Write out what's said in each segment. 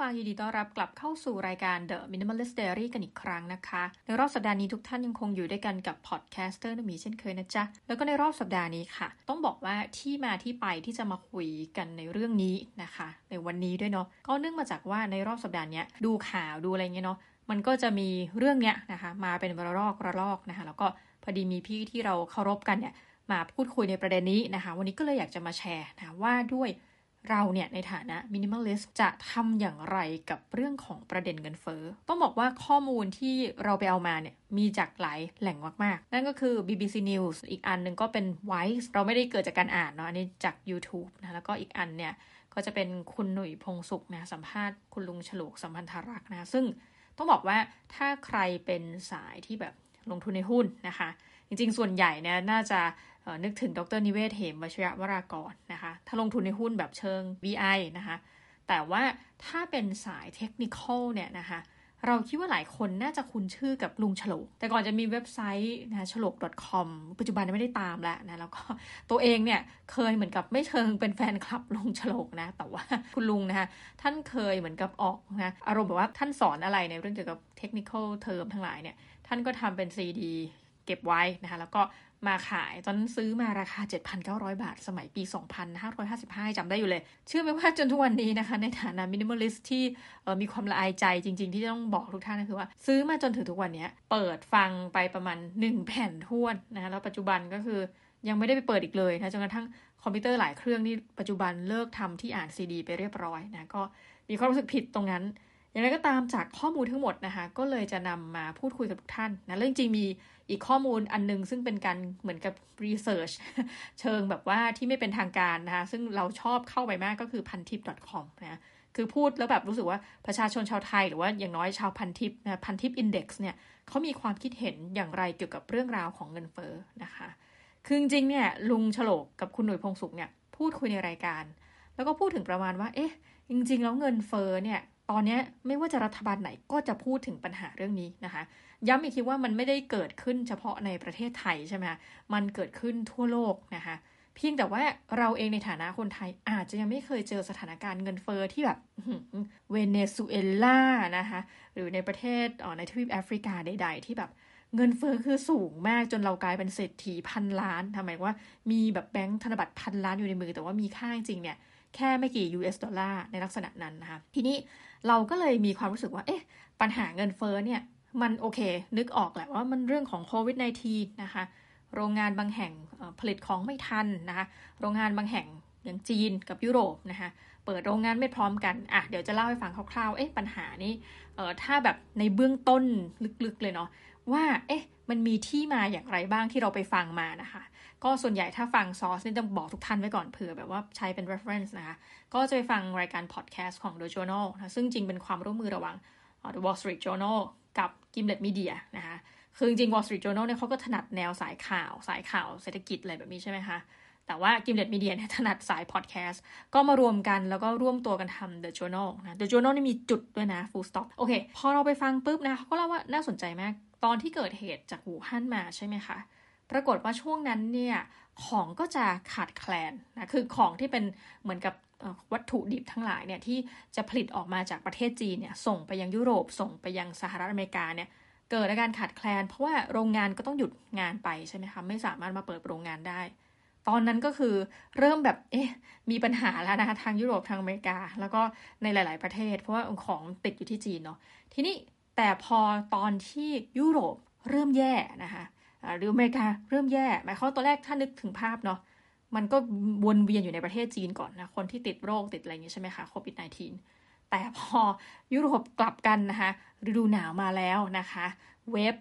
ฟังยินดีต้อนรับกลับเข้าสู่รายการ The Minimalist Diary กันอีกครั้งนะคะ ในรอบสัปดาห์นี้ทุกท่านยังคงอยู่ด้วยกันกับ podcaster นมีเช่นเคยนะจ๊ะ แล้วก็ในรอบสัปดาห์นี้ค่ะ ต้องบอกว่าที่มาที่ไปที่จะมาคุยกันในเรื่องนี้นะคะ ในวันนี้ด้วยเนาะก็เนื่องมาจากว่าในรอบสัปดาห์นี้ดูข่าวดูอะไรเงี้ยเนาะมันก็จะมีเรื่องเนี้ยนะคะมาเป็นระลอกระลอกนะคะแล้วก็พอดีมีพี่ที่เราเคารพกันเนี่ยมาพูดคุยในประเด็นนี้นะคะ วันนี้ก็เลยอยากจะมาแชร์นะว่าด้วย เราเนี่ยในฐานะ minimalist จะทำอย่างไรกับเรื่องของประเด็นเงินเฟ้อ ต้องบอกว่าข้อมูลที่เราไปเอามาเนี่ยมีจากหลายแหล่งมาก ๆ นั่นก็คือ BBC News อีกอันหนึ่งก็เป็น Wise เราไม่ได้เกิดจากการอ่านเนาะ อันนี้จาก YouTube นะ แล้วก็อีกอันเนี่ย ก็จะเป็นคุณหนุ่ยพงศ์สุขนะ สัมภาษณ์คุณลุงโฉลกสัมพันธารักษ์นะ ซึ่งต้องบอกว่าถ้าใครเป็นสายที่แบบลงทุนในหุ้นนะคะ จริง ๆ ส่วนใหญ่เนี่ยน่าจะ นึกถึงดรนิเวศเหมวชยวรากรนะคะ ถ้าลงทุนในหุ้นแบบเชิง VI นะคะ แต่ว่าถ้าเป็นสายเทคนิคเนี่ยนะคะ เราคิดว่าหลายคนน่าจะคุ้นชื่อกับลุงฉลก แต่ก่อนจะมีเว็บไซต์นะฉลก .com ปัจจุบันไม่ได้ตามแล้วนะ แล้วก็ตัวเองเนี่ยเคยเหมือนกับไม่เชิงเป็นแฟนคลับลุงฉลกนะ แต่ว่าคุณลุงนะคะท่านเคยเหมือนกับออกนะอารมณ์แบบว่าท่านสอนอะไรในเรื่องเกี่ยวกับเทคนิคเทอมทั้งหลายเนี่ย ท่านก็ทำเป็นซีดีเก็บไว้นะคะแล้วก็ มาขาย ตอนนั้นซื้อมาราคา 7,900 บาท สมัยปี 2555จำได้อยู่เลย เชื่อไหมว่าจนทุกวันนี้นะคะ ในฐานะ minimalist ที่มีความละอายใจจริง ๆ ที่ต้องบอกทุกท่านก็คือว่า ซื้อมาจนถึงทุกวันนี้ เปิดฟังไปประมาณ 1 แผ่นถ้วนนะคะแล้วปัจจุบันก็คือยังไม่ได้ไปเปิดอีกเลยนะจนกระทั่งคอมพิวเตอร์หลายเครื่องนี่ปัจจุบันเลิกทำที่อ่านซีดี ไปเรียบร้อยนะก็มีความรู้สึกผิดตรงนั้น อย่างไรก็ตามจากข้อมูลทั้งหมดนะคะ ก็เลยจะนำมาพูดคุยกับทุกท่านนะเรื่องจริงมี อีกข้อมูลอันนึงซึ่งเป็นการเหมือนกับรีเสิร์ชเชิงแบบว่าที่ไม่เป็นทางการนะคะ ซึ่งเราชอบเข้าไปมากก็คือพันทิป .com นะคือพูดแล้วแบบรู้สึกว่าประชาชนชาวไทยหรือว่าอย่างน้อยชาวพันทิปนะพันทิปอินเด็กซ์เนี่ยเขามีความคิดเห็นอย่างไรเกี่ยวกับเรื่องราวของเงินเฟ้อนะคะ คือจริงเนี่ยลุงฉลกกับคุณหนุ่ยพงสุขเนี่ยพูดคุยในรายการ แล้วก็พูดถึงประมาณว่า เอ๊ะ จริง ๆ แล้วเงินเฟ้อเนี่ยตอนนี้ไม่ว่าจะรัฐบาลไหนก็จะพูดถึงปัญหาเรื่องนี้นะคะ ย้ำอีกทีว่ามันไม่ได้เกิดขึ้นเฉพาะในประเทศไทยใช่ไหมมันเกิดขึ้นทั่วโลกนะคะเพียงแต่ว่าเราเองในฐานะคนไทยอาจจะยังไม่เคยเจอสถานการณ์เงินเฟอ้อที่แบบเวเนซุเอลานะคะหรือในประเทศอ๋อในทวีปแอฟริกาใด ๆ ที่แบบเงินเฟอ้อคือสูงมากจนเรากลายเป็นเศรษฐีพันล้านทำไมว่ามีแบบแบงค์ธนบัตรพันล้านอยู่ในมือ แต่ว่ามีค่าจริงเนี่ยแค่ไม่กี่ US ดอลลาร์ในลักษณะนั้นนะคะ ทีนี้เราก็เลยมีความรู้สึกว่า เอ๊ะ ปัญหาเงินเฟ้อเนี่ย มันโอเค นึกออกแหละว่ามันเรื่องของโควิด -19 นะคะ โรงงานบางแห่งผลิตของไม่ทันนะคะ โรงงานบางแห่งอย่างจีนกับยุโรปนะคะ เปิดโรงงานไม่พร้อมกัน อะ เดี๋ยวจะเล่าให้ฟังคร่าวๆ เอ๊ะ ปัญหานี้ เอ่อ ถ้าแบบในเบื้องต้นลึกๆเลยเนาะ ว่า เอ๊ะ มันมีที่มาอย่างไรบ้างที่เราไปฟังมานะคะ ก็ส่วนใหญ่ถ้าฟังซอสนี่ต้องบอกทุกท่านไว้ก่อนเผื่อแบบว่าใช้เป็น reference นะคะ ก็จะไปฟังรายการ podcast ของ The Journal นะ ซึ่งจริงเป็นความร่วมมือระหว่าง The Wall Street Journal กับ Gimlet Media นะคะคือจริง Wall Street Journal เนี่ยเขาก็ถนัดแนวสายข่าวสายข่าวเศรษฐกิจอะไรแบบนี้ใช่ไหมคะ แต่ว่า Gimlet Media เนี่ยถนัดสาย podcast ก็มารวมกันแล้วก็ร่วมตัวกันทำ The Journal นะ The Journal นี่มีจุดด้วยนะ full stop โอเค พอเราไปฟังปุ๊บนะเขาก็เล่าว่าน่าสนใจมาก ตอนที่เกิดเหตุจากหูฮั่นมาใช่ไหมคะ ปรากฏว่าช่วงนั้นเนี่ยของก็จะขาดแคลนนะคือของที่เป็นเหมือนกับ วัตถุดิบทั้งหลายเนี่ยที่จะผลิตออกมาจากประเทศจีนเนี่ยส่งไปยังยุโรปส่งไปยังสหรัฐอเมริกาเนี่ยเกิดอาการขาดแคลน เพราะว่าโรงงานก็ต้องหยุดงานไปใช่ไหมคะไม่สามารถมาเปิดโรงงานได้ ตอนนั้นก็คือเริ่มแบบเอ๊ะมีปัญหาแล้วนะคะทางยุโรปทางอเมริกา แล้วก็ในหลาย ๆประเทศ เพราะว่าของติดอยู่ที่จีนเนาะทีนี้แต่พอตอนที่ยุโรปเริ่มแย่นะคะหรืออเมริกาเริ่มแย่ หมายความตอนแรกถ้านึกถึงภาพเนาะ มันก็วนเวียนอยู่ในประเทศจีนก่อนนะ คนที่ติดโรคติดอะไรอย่างนี้ใช่ไหมคะโควิด -19 แต่พอยุโรปกลับกันนะคะฤดูหนาวมาแล้วนะคะ เวฟ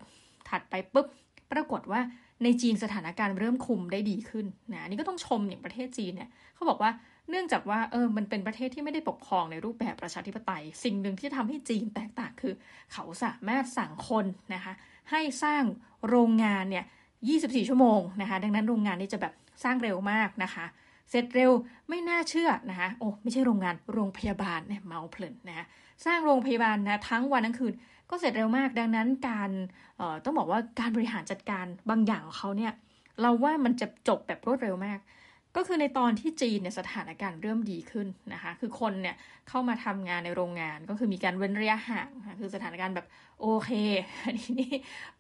ถัดไปปุ๊บ ปรากฏว่าในจีนสถานการณ์เริ่มคุมได้ดีขึ้นนะนี่ก็ต้องชมอย่างประเทศจีนเนี่ยเขาบอกว่าเนื่องจากว่าเออมันเป็นประเทศที่ไม่ได้ปกครองในรูปแบบประชาธิปไตย สิ่งหนึ่งที่ทำให้จีนแตกต่างคือ เขาสามารถสั่งคนนะคะให้สร้างโรงงานเนี่ย 24 ชั่วโมงนะคะ ดังนั้นโรงงานนี้จะแบบ สร้างเร็วมากนะคะ เสร็จเร็วไม่น่าเชื่อนะคะ โอ้ไม่ใช่โรงงานโรงพยาบาลเนี่ยเมาเพลินนะคะสร้างโรงพยาบาลนะทั้งวันทั้งคืนก็เสร็จเร็วมากดังนั้นการต้องบอกว่าการบริหารจัดการบางอย่างของเขาเนี่ยเราว่ามันจะจบแบบรวดเร็วมาก ก็คือในตอนที่จีนเนี่ยสถานการณ์เริ่มดีขึ้นนะคะ คือคนเนี่ยเข้ามาทำงานในโรงงานก็คือมีการเว้นระยะห่างคือสถานการณ์แบบโอเคอันนี้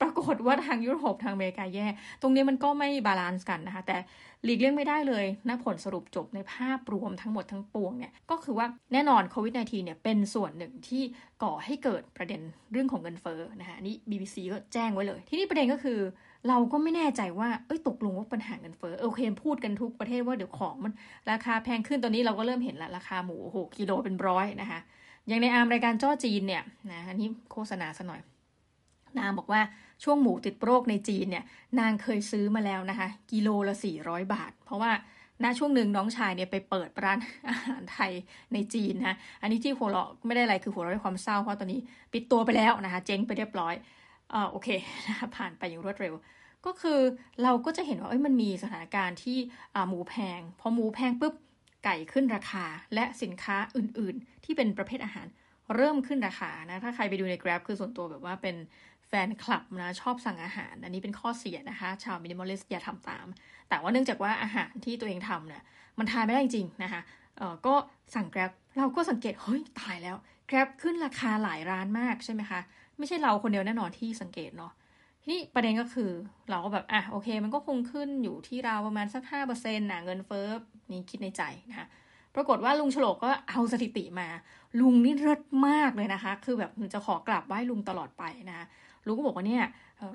ปรากฏว่าทางยุโรปทางอเมริกาแย่ ตรงนี้มันก็ไม่ balance กันนะคะ แต่หลีกเลี่ยงไม่ได้เลยนะผลสรุปจบในภาพรวมทั้งหมดทั้งปวงเนี่ยก็คือว่าแน่นอนโควิด -19 เนี่ยเป็นส่วนหนึ่งที่ก่อให้เกิดประเด็นเรื่องของเงินเฟ้อนะคะนี่ BBC ก็แจ้งไว้เลย ที่นี่ประเด็นก็คือ เราก็ไม่แน่ใจว่า เอ้ยตกลงว่าปัญหาเงินเฟ้อโอเคพูดกันทุกประเทศว่าเดี๋ยวของมันราคาแพงขึ้นตอนนี้เราก็เริ่มเห็นละราคาหมูโอ้โหกิโลเป็นร้อยนะคะอย่างในอาร์มรายการจ้อจีนเนี่ยนะอันนี้โฆษณาซะหน่อย นางบอกว่าช่วงหมูติดโรคในจีนเนี่ย นางเคยซื้อมาแล้วนะคะ กิโลละ 400 บาท เพราะว่าณช่วงหนึ่งน้องชายเนี่ยไปเปิดร้านอาหารไทยในจีนนะอันนี้ที่หัวเราะไม่ได้อะไรคือหัวเราะด้วยความเศร้าเพราะตอนนี้ปิดตัวไปแล้วนะคะ เจ๊งไปเรียบร้อย อ่าโอเคนะคะผ่านไปอย่างรวดเร็ว ก็คือเราก็จะเห็นว่าเอ้ยมันมีสถานการณ์ที่หมูแพง พอหมูแพงปุ๊บไก่ขึ้นราคา และสินค้าอื่น ๆ ที่เป็นประเภทอาหารเริ่มขึ้นราคานะ ถ้าใครไปดูใน Grab คือส่วนตัวแบบว่าเป็นแฟนคลับนะชอบสั่งอาหาร อันนี้เป็นข้อเสียนะคะ ชาวมินิมอลิสอย่าทำตาม แต่ว่าเนื่องจากว่าอาหารที่ตัวเองทำเนี่ยมันทานไม่ได้จริงนะคะเออก็สั่ง Grab เราก็สังเกต เฮ้ย ตายแล้ว Grab ขึ้นราคาหลายร้านมากใช่ไหมคะ ไม่ใช่เราคนเดียวแน่นอนที่สังเกตเนาะนี่ประเด็นก็คือเราก็แบบอะโอเค มันก็คงขึ้นอยู่ที่เราประมาณสักห้าเปอร์เซ็นต์นะเงินเฟ้อนี่คิดในใจนะคะปรากฏว่าลุงฉลกก็เอาสถิติมา ลุงนี่เลิศมากเลยนะคะ คือแบบจะขอกลับไหว้ลุงตลอดไปนะคะลุงก็บอกว่าเนี่ย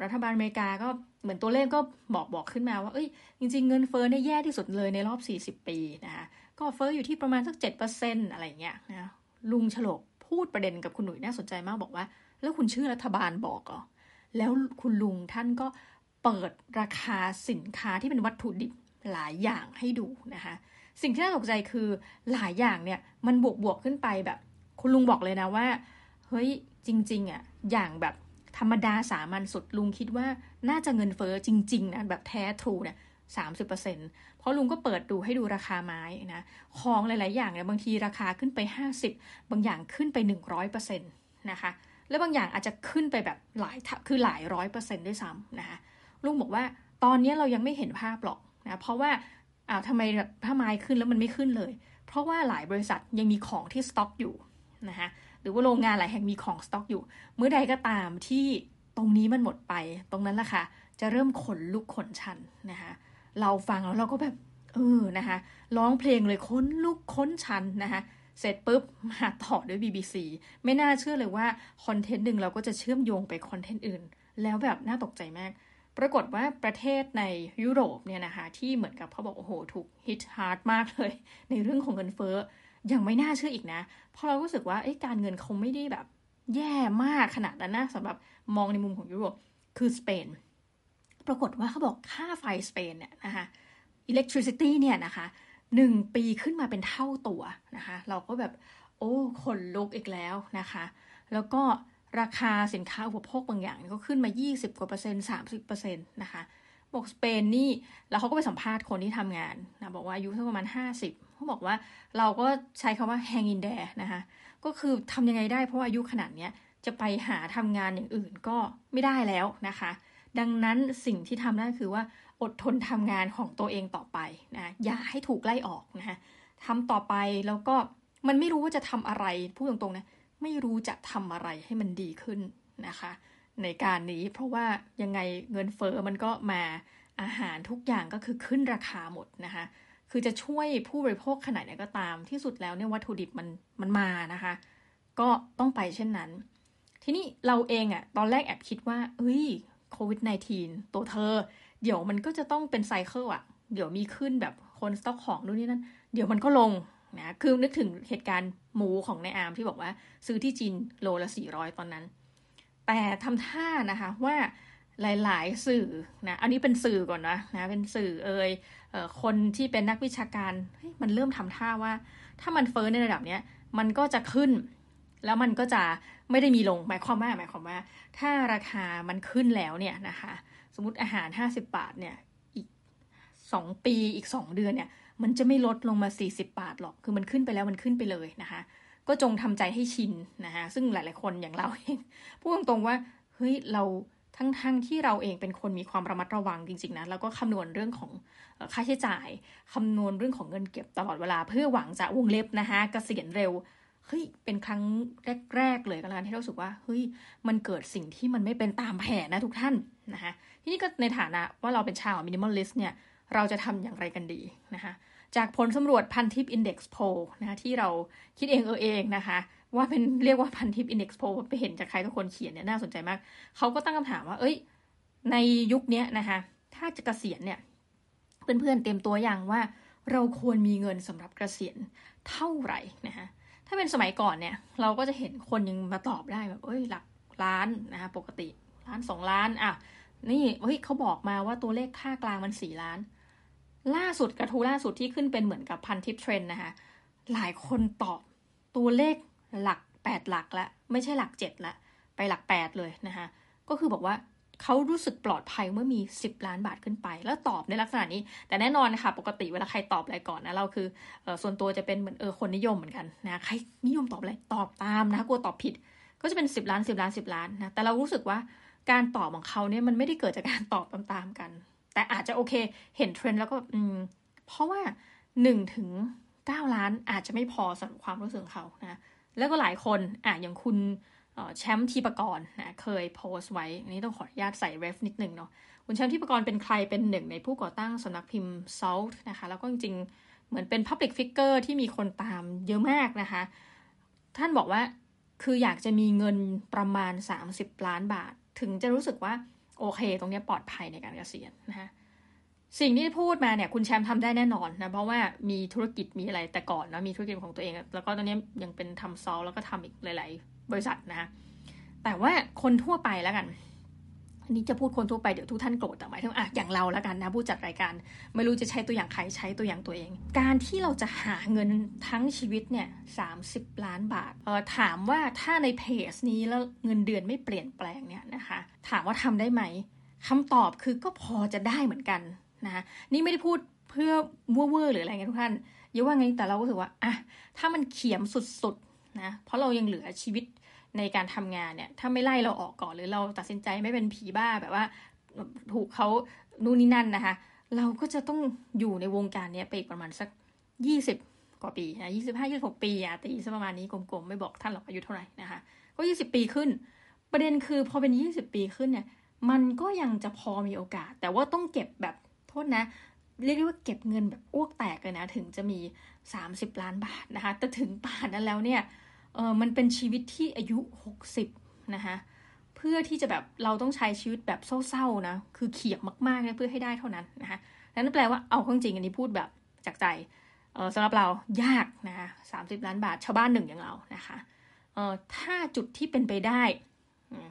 รัฐบาลอเมริกาก็เหมือนตัวเลขก็บอกบอกขึ้นมาว่าเอ้ยจริง ๆ เงินเฟ้อเนี่ยแย่ที่สุดเลยในรอบ 40 ปีนะคะก็เฟ้ออยู่ที่ประมาณสัก7%อะไรเงี้ยนะลุงฉลก พูดประเด็นกับคุณหนุ่ยน่าสนใจมากบอกว่า แล้วคุณชื่อรัฐบาลบอกเหรอแล้วคุณลุงท่านก็เปิดราคาสินค้าที่เป็นวัตถุดิบหลายอย่างให้ดูนะคะสิ่งที่น่าตกใจคือหลายอย่างเนี่ยมันบวกบวกขึ้นไปแบบ คุณลุงบอกเลยนะว่า เฮ้ยจริง ๆอะ่ะอย่างแบบธรรมดาสามัญสุดลุงคิดว่าน่าจะเงินเฟอ้อจริง ๆนะแบบแท้ทรูเนี่ยสามสิบเปอร์เซ็นเพ ราะลุงก็เปิดดูให้ดูราคาไม้นะของหลาย ๆ อย่างเนี่ยบางทีราคาขึ้นไปห้าสิบบางอย่างขึ้นไปหนึ่งร้อยเปอร์เซ็นต์นะคะแล้วบางอย่างอาจจะขึ้นไปแบบหลายคือหลายร้อยเปอร์เซ็นต์ด้วยซ้ำนะคะลุงบอกว่าตอนนี้เรายังไม่เห็นภาพหรอกนะเพราะว่าอ้าวทำไมถ้าไม้ขึ้นแล้วมันไม่ขึ้นเลย เพราะว่าหลายบริษัทยังมีของที่สต็อกอยู่นะคะหรือว่าโรงงานหลายแห่งมีของสต็อกอยู่ เมื่อใดก็ตามที่ตรงนี้มันหมดไป ตรงนั้นแหละค่ะจะเริ่มขนลุกขนชันนะคะ เราฟังแล้วเราก็แบบเออนะคะร้องเพลงเลยค้นลุกค้นชันนะคะเสร็จปุ๊บ มาต่อด้วย BBC ไม่น่าเชื่อเลยว่าคอนเทนต์หนึ่งเราก็จะเชื่อมโยงไปคอนเทนต์อื่น แล้วแบบน่าตกใจมาก ปรากฏว่าประเทศในยุโรปเนี่ยนะคะ ที่เหมือนกับเขาบอกโอ้โห ถูก hit hard มากเลย ในเรื่องของเงินเฟ้อยังไม่น่าเชื่ออีกนะ เพราะเรารู้สึกว่าการเงินคงไม่ได้แบบ แย่มากขนาดนั้นนะสำหรับมองในมุมของยุโรปคือสเปน ปรากฏว่าเขาบอกค่าไฟสเปนเนี่ยนะคะอิเล็กทริซิตี้เนี่ยนะคะหนึ่งปีขึ้นมาเป็นเท่าตัวนะคะ เราก็แบบโอ้ขนลุกอีกแล้วนะคะ แล้วก็ราคาสินค้าอุปโภคบางอย่างก็ขึ้นมา 20 กว่าเปอร์เซ็นต์30เปอร์เซ็นต์นะคะ บอกสเปนนี่ แล้วเขาก็ไปสัมภาษณ์คนที่ทำงานนะบอกว่าอายุสักประมาณ 50เขาบอกว่าเราก็ใช้คาว่า hang in there นะคะ ก็คือทำยังไงได้เพราะอายุขนาดนี้จะไปหาทำงานอย่างอื่นก็ไม่ได้แล้วนะคะ ดังนั้นสิ่งที่ทำได้คือว่าอดทนทำงานของตัวเองต่อไปนะอย่าให้ถูกไล่ออกนะฮะทำต่อไปแล้วก็มันไม่รู้ว่าจะทำอะไรพูดตรงๆนะไม่รู้จะทำอะไรให้มันดีขึ้นนะคะ ในการนี้เพราะว่ายังไงเงินเฟอ้อมันก็มาอาหารทุกอย่างก็คือขึ้นราคาหมดนะคะคือจะช่วยผู้บริโภคขนาดไหนก็ตามที่สุดแล้วเนี่ยวัตถุดิบมันมันมานะคะ ก็ต้องไปเช่นนั้น ทีนี้เราเองอะตอนแรกแอบคิดว่า เอ้ย โควิด -19 ตัวเธอ เดี๋ยวมันก็จะต้องเป็นไซเคิลอะเดี๋ยวมีขึ้นแบบคนสต็อกของนู่นนี่นั่น เดี๋ยวมันก็ลงนะคือนึกถึงเหตุการณ์หมูของในอาร์มที่บอกว่า ซื้อที่จีนโลละสี่ร้อยตอนนั้น แต่ทำท่านะคะว่าหลาย ๆ สื่อนะอันนี้เป็นสื่อก่อนนะนะเป็นสื่อเอ่ยเออคนที่เป็นนักวิชาการมันเริ่มทำท่าว่า ถ้ามันเฟ้อในระดับเนี้ยมันก็จะขึ้น แล้วมันก็จะ ไม่ได้มีลงหมายความว่าหมายความว่า ถ้าราคามันขึ้นแล้วเนี่ยนะคะ สมมติอาหาร 50 บาทเนี่ยอีก 2 ปีอีก 2 เดือนเนี่ย มันจะไม่ลดลงมา 40 บาทหรอกคือมันขึ้นไปแล้วมันขึ้นไปเลยนะคะ ก็จงทำใจให้ชินนะคะซึ่งหลายๆคนอย่างเราเองพูดตรงๆว่าเฮ้ยเราทั้งๆที่เราเองเป็นคนมีความระมัดระวังจริงๆนะแล้วก็คำนวณเรื่องของค่าใช้จ่ายคำนวณเรื่องของเงินเก็บตลอดเวลาเพื่อหวังจะวงเล็บนะคะกะเกษียณเร็ว เฮ้ยเป็นครั้งแรก ๆ เลยกันแล้วที่เรารู้สึกว่าเฮ้ยมันเกิดสิ่งที่มันไม่เป็นตามแผนนะทุกท่านนะคะทีนี้ก็ในฐานะว่าเราเป็นชาว minimalist เนี่ยเราจะทำอย่างไรกันดีนะคะจากผลสำรวจพันทิปอินเด็กซ์โพนะคะที่เราคิดเองเออเองนะคะว่าเป็นเรียกว่าพันทิปอินเด็กซ์โพไปเห็นจากใครทุกคนเขียนเนี่ยน่าสนใจมาก เขาก็ตั้งคำถามว่า เอ้ย ในยุคนี้นะคะถ้าจะกะเกษียณเนี่ยเพื่อนๆเตรียมตัวอย่างว่าเราควรมีเงินสำหรับเกษียณเท่าไหร่นะคะาเป็นสมัยก่อนเนี่ย เราก็จะเห็นคนยังมาตอบได้แบบเอ้ยหลักล้านนะคะปกติล้านสองล้านอะนี่เฮ้ยเขาบอกมาว่าตัวเลขค่ากลางมันสี่ล้าน ล่าสุดกระทู้ล่าสุดที่ขึ้นเป็นเหมือนกับพันทิปเทรนนะคะหลายคนตอบตัวเลขหลักแปดหลักละไม่ใช่หลักเจ็ดละไปหลักแปดเลยนะคะก็คือบอกว่า เขารู้สึกปลอดภัยเมื่อมี 10 ล้านบาทขึ้นไป แล้วตอบในลักษณะนี้ แต่แน่นอนนะคะปกติเวลาใครตอบอะไรก่อนนะเราคืออส่วนตัวจะเป็นเหมือนเออคนนิยมเหมือนกันนะใครนิยมตอบอะไรตอบตามนะกลัวตอบผิด ก็จะเป็น 10 ล้าน 10 ล้าน 10 ล้านนะแต่เรารู้สึกว่าการตอบของเขาเนี่ยมันไม่ได้เกิดจากการตอบตามๆกัน แต่อาจจะโอเค เห็นเทรนด์แล้วก็อืมเพราะว่า1ถึง9ล้านอาจจะไม่พอสำหรับความรู้สึกเขานะแล้วก็หลายคนอะอย่างคุณ แชมป์ทีปกรณ์นะเคยโพสต์ไว้อันนี้ต้องขออนุญาตใส่เรฟนิดนึงเนาะคุณแชมป์ทีปกรณ์เป็นใครเป็นหนึ่งในผู้ก่อตั้งสำนักพิมพ์ Salt นะคะ แล้วก็จริงๆ เหมือนเป็น Public Figure ที่มีคนตามเยอะมากนะคะ ท่านบอกว่าคืออยากจะมีเงินประมาณ 30 ล้านบาท ถึงจะรู้สึกว่าโอเค ตรงนี้ปลอดภัยในการเกษียณนะคะสิ่งที่พูดมาเนี่ยคุณแชมป์ทำได้แน่นอนนะ เพราะว่ามีธุรกิจมีอะไรแต่ก่อนนะมีธุรกิจของตัวเอง แล้วก็ตอนนี้ยังเป็นทำซอลแล้วก็ทำอีกหลาย ๆ บริษัทนะแต่ว่าคนทั่วไปแล้วกันอันนี้จะพูดคนทั่วไปเดี๋ยวทุกท่านโกรธแต่หมายถึงอะอย่างเราแล้วกันนะผู้จัดรายการ ไม่รู้จะใช้ตัวอย่างใครใช้ตัวอย่างตัวเอง การที่เราจะหาเงินทั้งชีวิตเนี่ยสาล้านบาทเออถามว่าถ้าในเพจนี้แล้วเงินเดือนไม่เปลี่ยนแปลงเนี่ยนะคะถามว่าทำได้ไหมคำตอบคือก็พอจะได้เหมือนกันนะนี่ไม่ได้พูดเพื่อวัวเวอร์หรืออะไรเงี้ยทุกท่านยอะว่าไงแต่เราก็ถือว่าอะถ้ามันเขียมสุดๆ นะเพราะเรายังเหลือชีวิตในการทำงานเนี่ย ถ้าไม่ไล่เราออกก่อนหรือเราตัดสินใจไม่เป็นผีบ้าแบบว่า ถูกเขานู่นนี่นั่นนะคะ เราก็จะต้องอยู่ในวงการเนี้ยไปอีกประมาณสักยี่สิบกว่าปีนะยี่สิบห้ายี่สิบหกปีอะตีสักประมาณนี้กลมๆ ไม่บอกท่านหรอกอายุเท่าไหร่นะคะ ก็ยี่สิบปีขึ้น ประเด็นคือพอเป็นยี่สิบปีขึ้นเนี่ย มันก็ยังจะพอมีโอกาส แต่ว่าต้องเก็บแบบโทษนะเรียกได้ว่าเก็บเงินแบบอ้วกแตกเลยนะ ถึงจะมีสามสิบล้านบาทนะคะ แต่ถึงป่านนั้นแล้วเนี่ย เออมันเป็นชีวิตที่อายุหกสิบนะคะเพื่อที่จะแบบเราต้องใช้ชีวิตแบบเศร้าๆนะคือเขียบมากๆนะเพื่อให้ได้เท่านั้นนะคะนั่นแปลว่าเอาข้อจริงอันนี้พูดแบบจากใจเออสำหรับเรายากนะคะสามสิบล้านบาทชาวบ้านหนึ่งอย่างเรานะคะเออถ้าจุดที่เป็นไปได้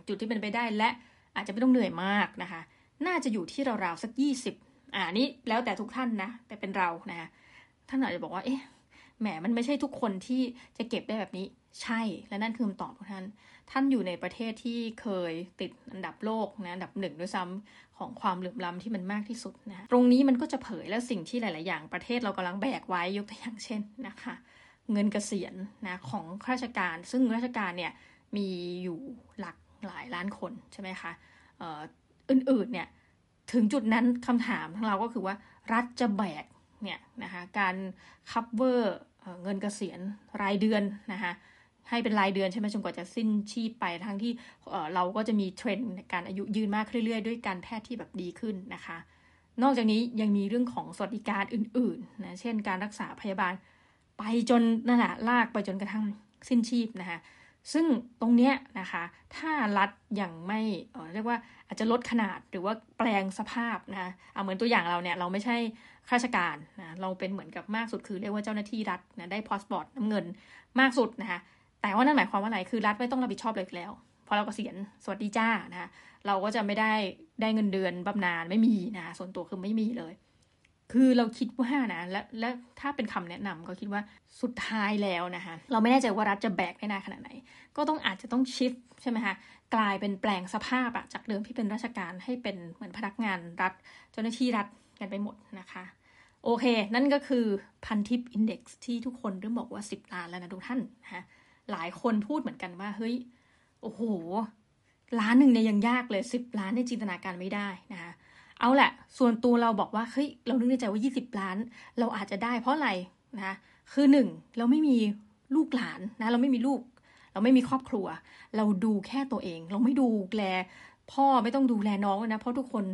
จุดที่เป็นไปได้และอาจจะไม่ต้องเหนื่อยมากนะคะ น่าจะอยู่ที่ราวๆสักยี่สิบอ่านี่แล้วแต่ทุกท่านนะ แต่เป็นเรานะคะท่านอาจจะบอกว่า เอ๊ะแหมมันไม่ใช่ทุกคนที่จะเก็บได้แบบนี้ ใช่และนั่นคือคำตอบของท่าน ท่านอยู่ในประเทศที่เคยติดอันดับโลกนะอันดับหนึ่งด้วยซ้ำของความเหลื่อมล้ำที่มันมากที่สุดนะตรงนี้มันก็จะเผยและสิ่งที่หลาย ๆ อย่างประเทศเรากำลังแบกไว้ยกตัวอย่างเช่นนะคะ เงินเกษียณนะของข้าราชการ ซึ่งราชการเนี่ยมีอยู่หลักหลายล้านคนใช่ไหมคะอื่น ๆ เนี่ยถึงจุดนั้นคำถามของเราก็คือว่ารัฐจะแบกเนี่ยนะคะการคัพเวอร์เงินเกษียณรายเดือนนะคะ ให้เป็นรายเดือนใช่ไหมจนกว่าจะสิ้นชีพไปทั้งที่เราก็จะมีเทรนด์การอายุยืนมากเรื่อยๆ ด้วยการแพทย์ที่แบบดีขึ้นนะคะ นอกจากนี้ยังมีเรื่องของสวัสดิการอื่นๆนะเช่นการรักษาพยาบาลไปจนนั่นแหละลากไปจนกระทั่งสิ้นชีพนะคะซึ่งตรงเนี้ยนะคะถ้ารัฐยังไม่เรียกว่าอาจจะลดขนาดหรือว่าแปลงสภาพนะคะเหมือนตัวอย่างเราเนี่ยเราไม่ใช่ข้าราชการนะเราเป็นเหมือนกับมากสุดคือเรียกว่าเจ้าหน้าที่รัฐนะได้พาสปอร์ตน้ำเงินมากสุดนะคะ แต่ว่านั่นหมายความว่าอะไรคือรัฐไม่ต้องรับผิดชอบเลยแล้ว พอเราเกษียณสวัสดีจ้านะคะเราก็จะไม่ได้ได้เงินเดือนบำนาญไม่มีนะส่วนตัวคือไม่มีเลย คือเราคิดว่านะและและถ้าเป็นคำแนะนำก็คิดว่าสุดท้ายแล้วนะคะเราไม่แน่ใจว่ารัฐจะแบกได้นานขนาดไหน ก็ต้องอาจจะต้องชิฟใช่ไหมคะกลายเป็นแปลงสภาพอะจากเดิมที่เป็นราชการให้เป็นเหมือนพนักงานรัฐ เจ้าหน้าที่รัฐกันไปหมดนะคะโอเค นั่นก็คือพันทิปอินเด็กซ์ที่ทุกคนเริ่มบอกว่า 10 ล้านแล้วนะทุกท่านนะคะ หลายคนพูดเหมือนกันว่า เฮ้ย โอ้โห ล้านหนึ่งเนี่ยยังยากเลยสิบล้านในจินตนาการไม่ได้นะคะเอาแหละ ส่วนตัวเราบอกว่า เฮ้ย เรานึกในใจว่ายี่สิบล้าน เราอาจจะได้เพราะอะไรนะคะคือหนึ่งเราไม่มีลูกหลานนะ เราไม่มีลูก เราไม่มีครอบครัว เราดูแค่ตัวเอง เราไม่ดูแล พ่อไม่ต้องดูแลน้องนะ เพราะทุกคน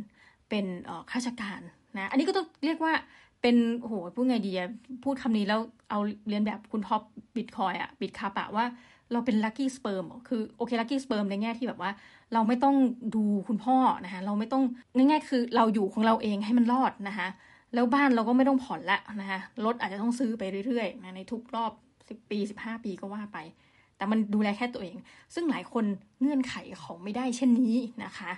เป็นข้าราชการนะ อันนี้ก็ต้องเรียกว่า เป็นโหพูดไงดีอะพูดคำนี้แล้วเอาเรียนแบบคุณท็อปบิตคอยอะ Bitkub ปะว่าเราเป็น lucky sperm คือโอเค lucky sperm ในแง่ที่แบบว่า เราไม่ต้องดูคุณพ่อนะคะเราไม่ต้องง่ายๆคือเราอยู่ของเราเองให้มันรอดนะคะแล้วบ้านเราก็ไม่ต้องผ่อนละนะคะรถอาจจะต้องซื้อไปเรื่อยๆนะในทุกรอบสิบปีสิบห้าปีก็ว่าไป แต่มันดูแลแค่ตัวเอง ซึ่งหลายคนเงื่อนไขเขาไม่ได้เช่นนี้นะคะ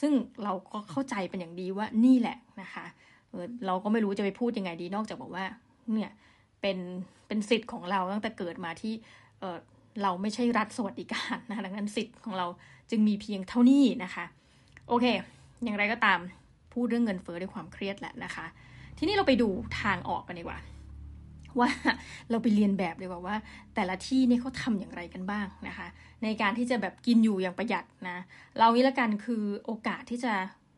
ซึ่งเราก็เข้าใจเป็นอย่างดีว่านี่แหละนะคะ เราก็ไม่รู้จะไปพูดยังไงดีนอกจากบอกว่า เนี่ยเป็นเป็นสิทธิ์ของเราตั้งแต่เกิดมาที่เเราไม่ใช่รัฐสวัสดิการนะดังนั้นสิทธิ์ของเราจึงมีเพียงเท่านี้นะคะ โอเค อย่างไรก็ตามพูดเรื่องเงินเฟ้อด้วยความเครียดแหละนะคะ ทีนี้เราไปดูทางออกกันดีกว่า ว่าเราไปเรียนแบบดีกว่าว่า แต่ละที่นี่เขาทำอย่างไรกันบ้างนะคะ ในการที่จะแบบกินอยู่อย่างประหยัดนะ เรานี้ละกันคือโอกาสที่จะ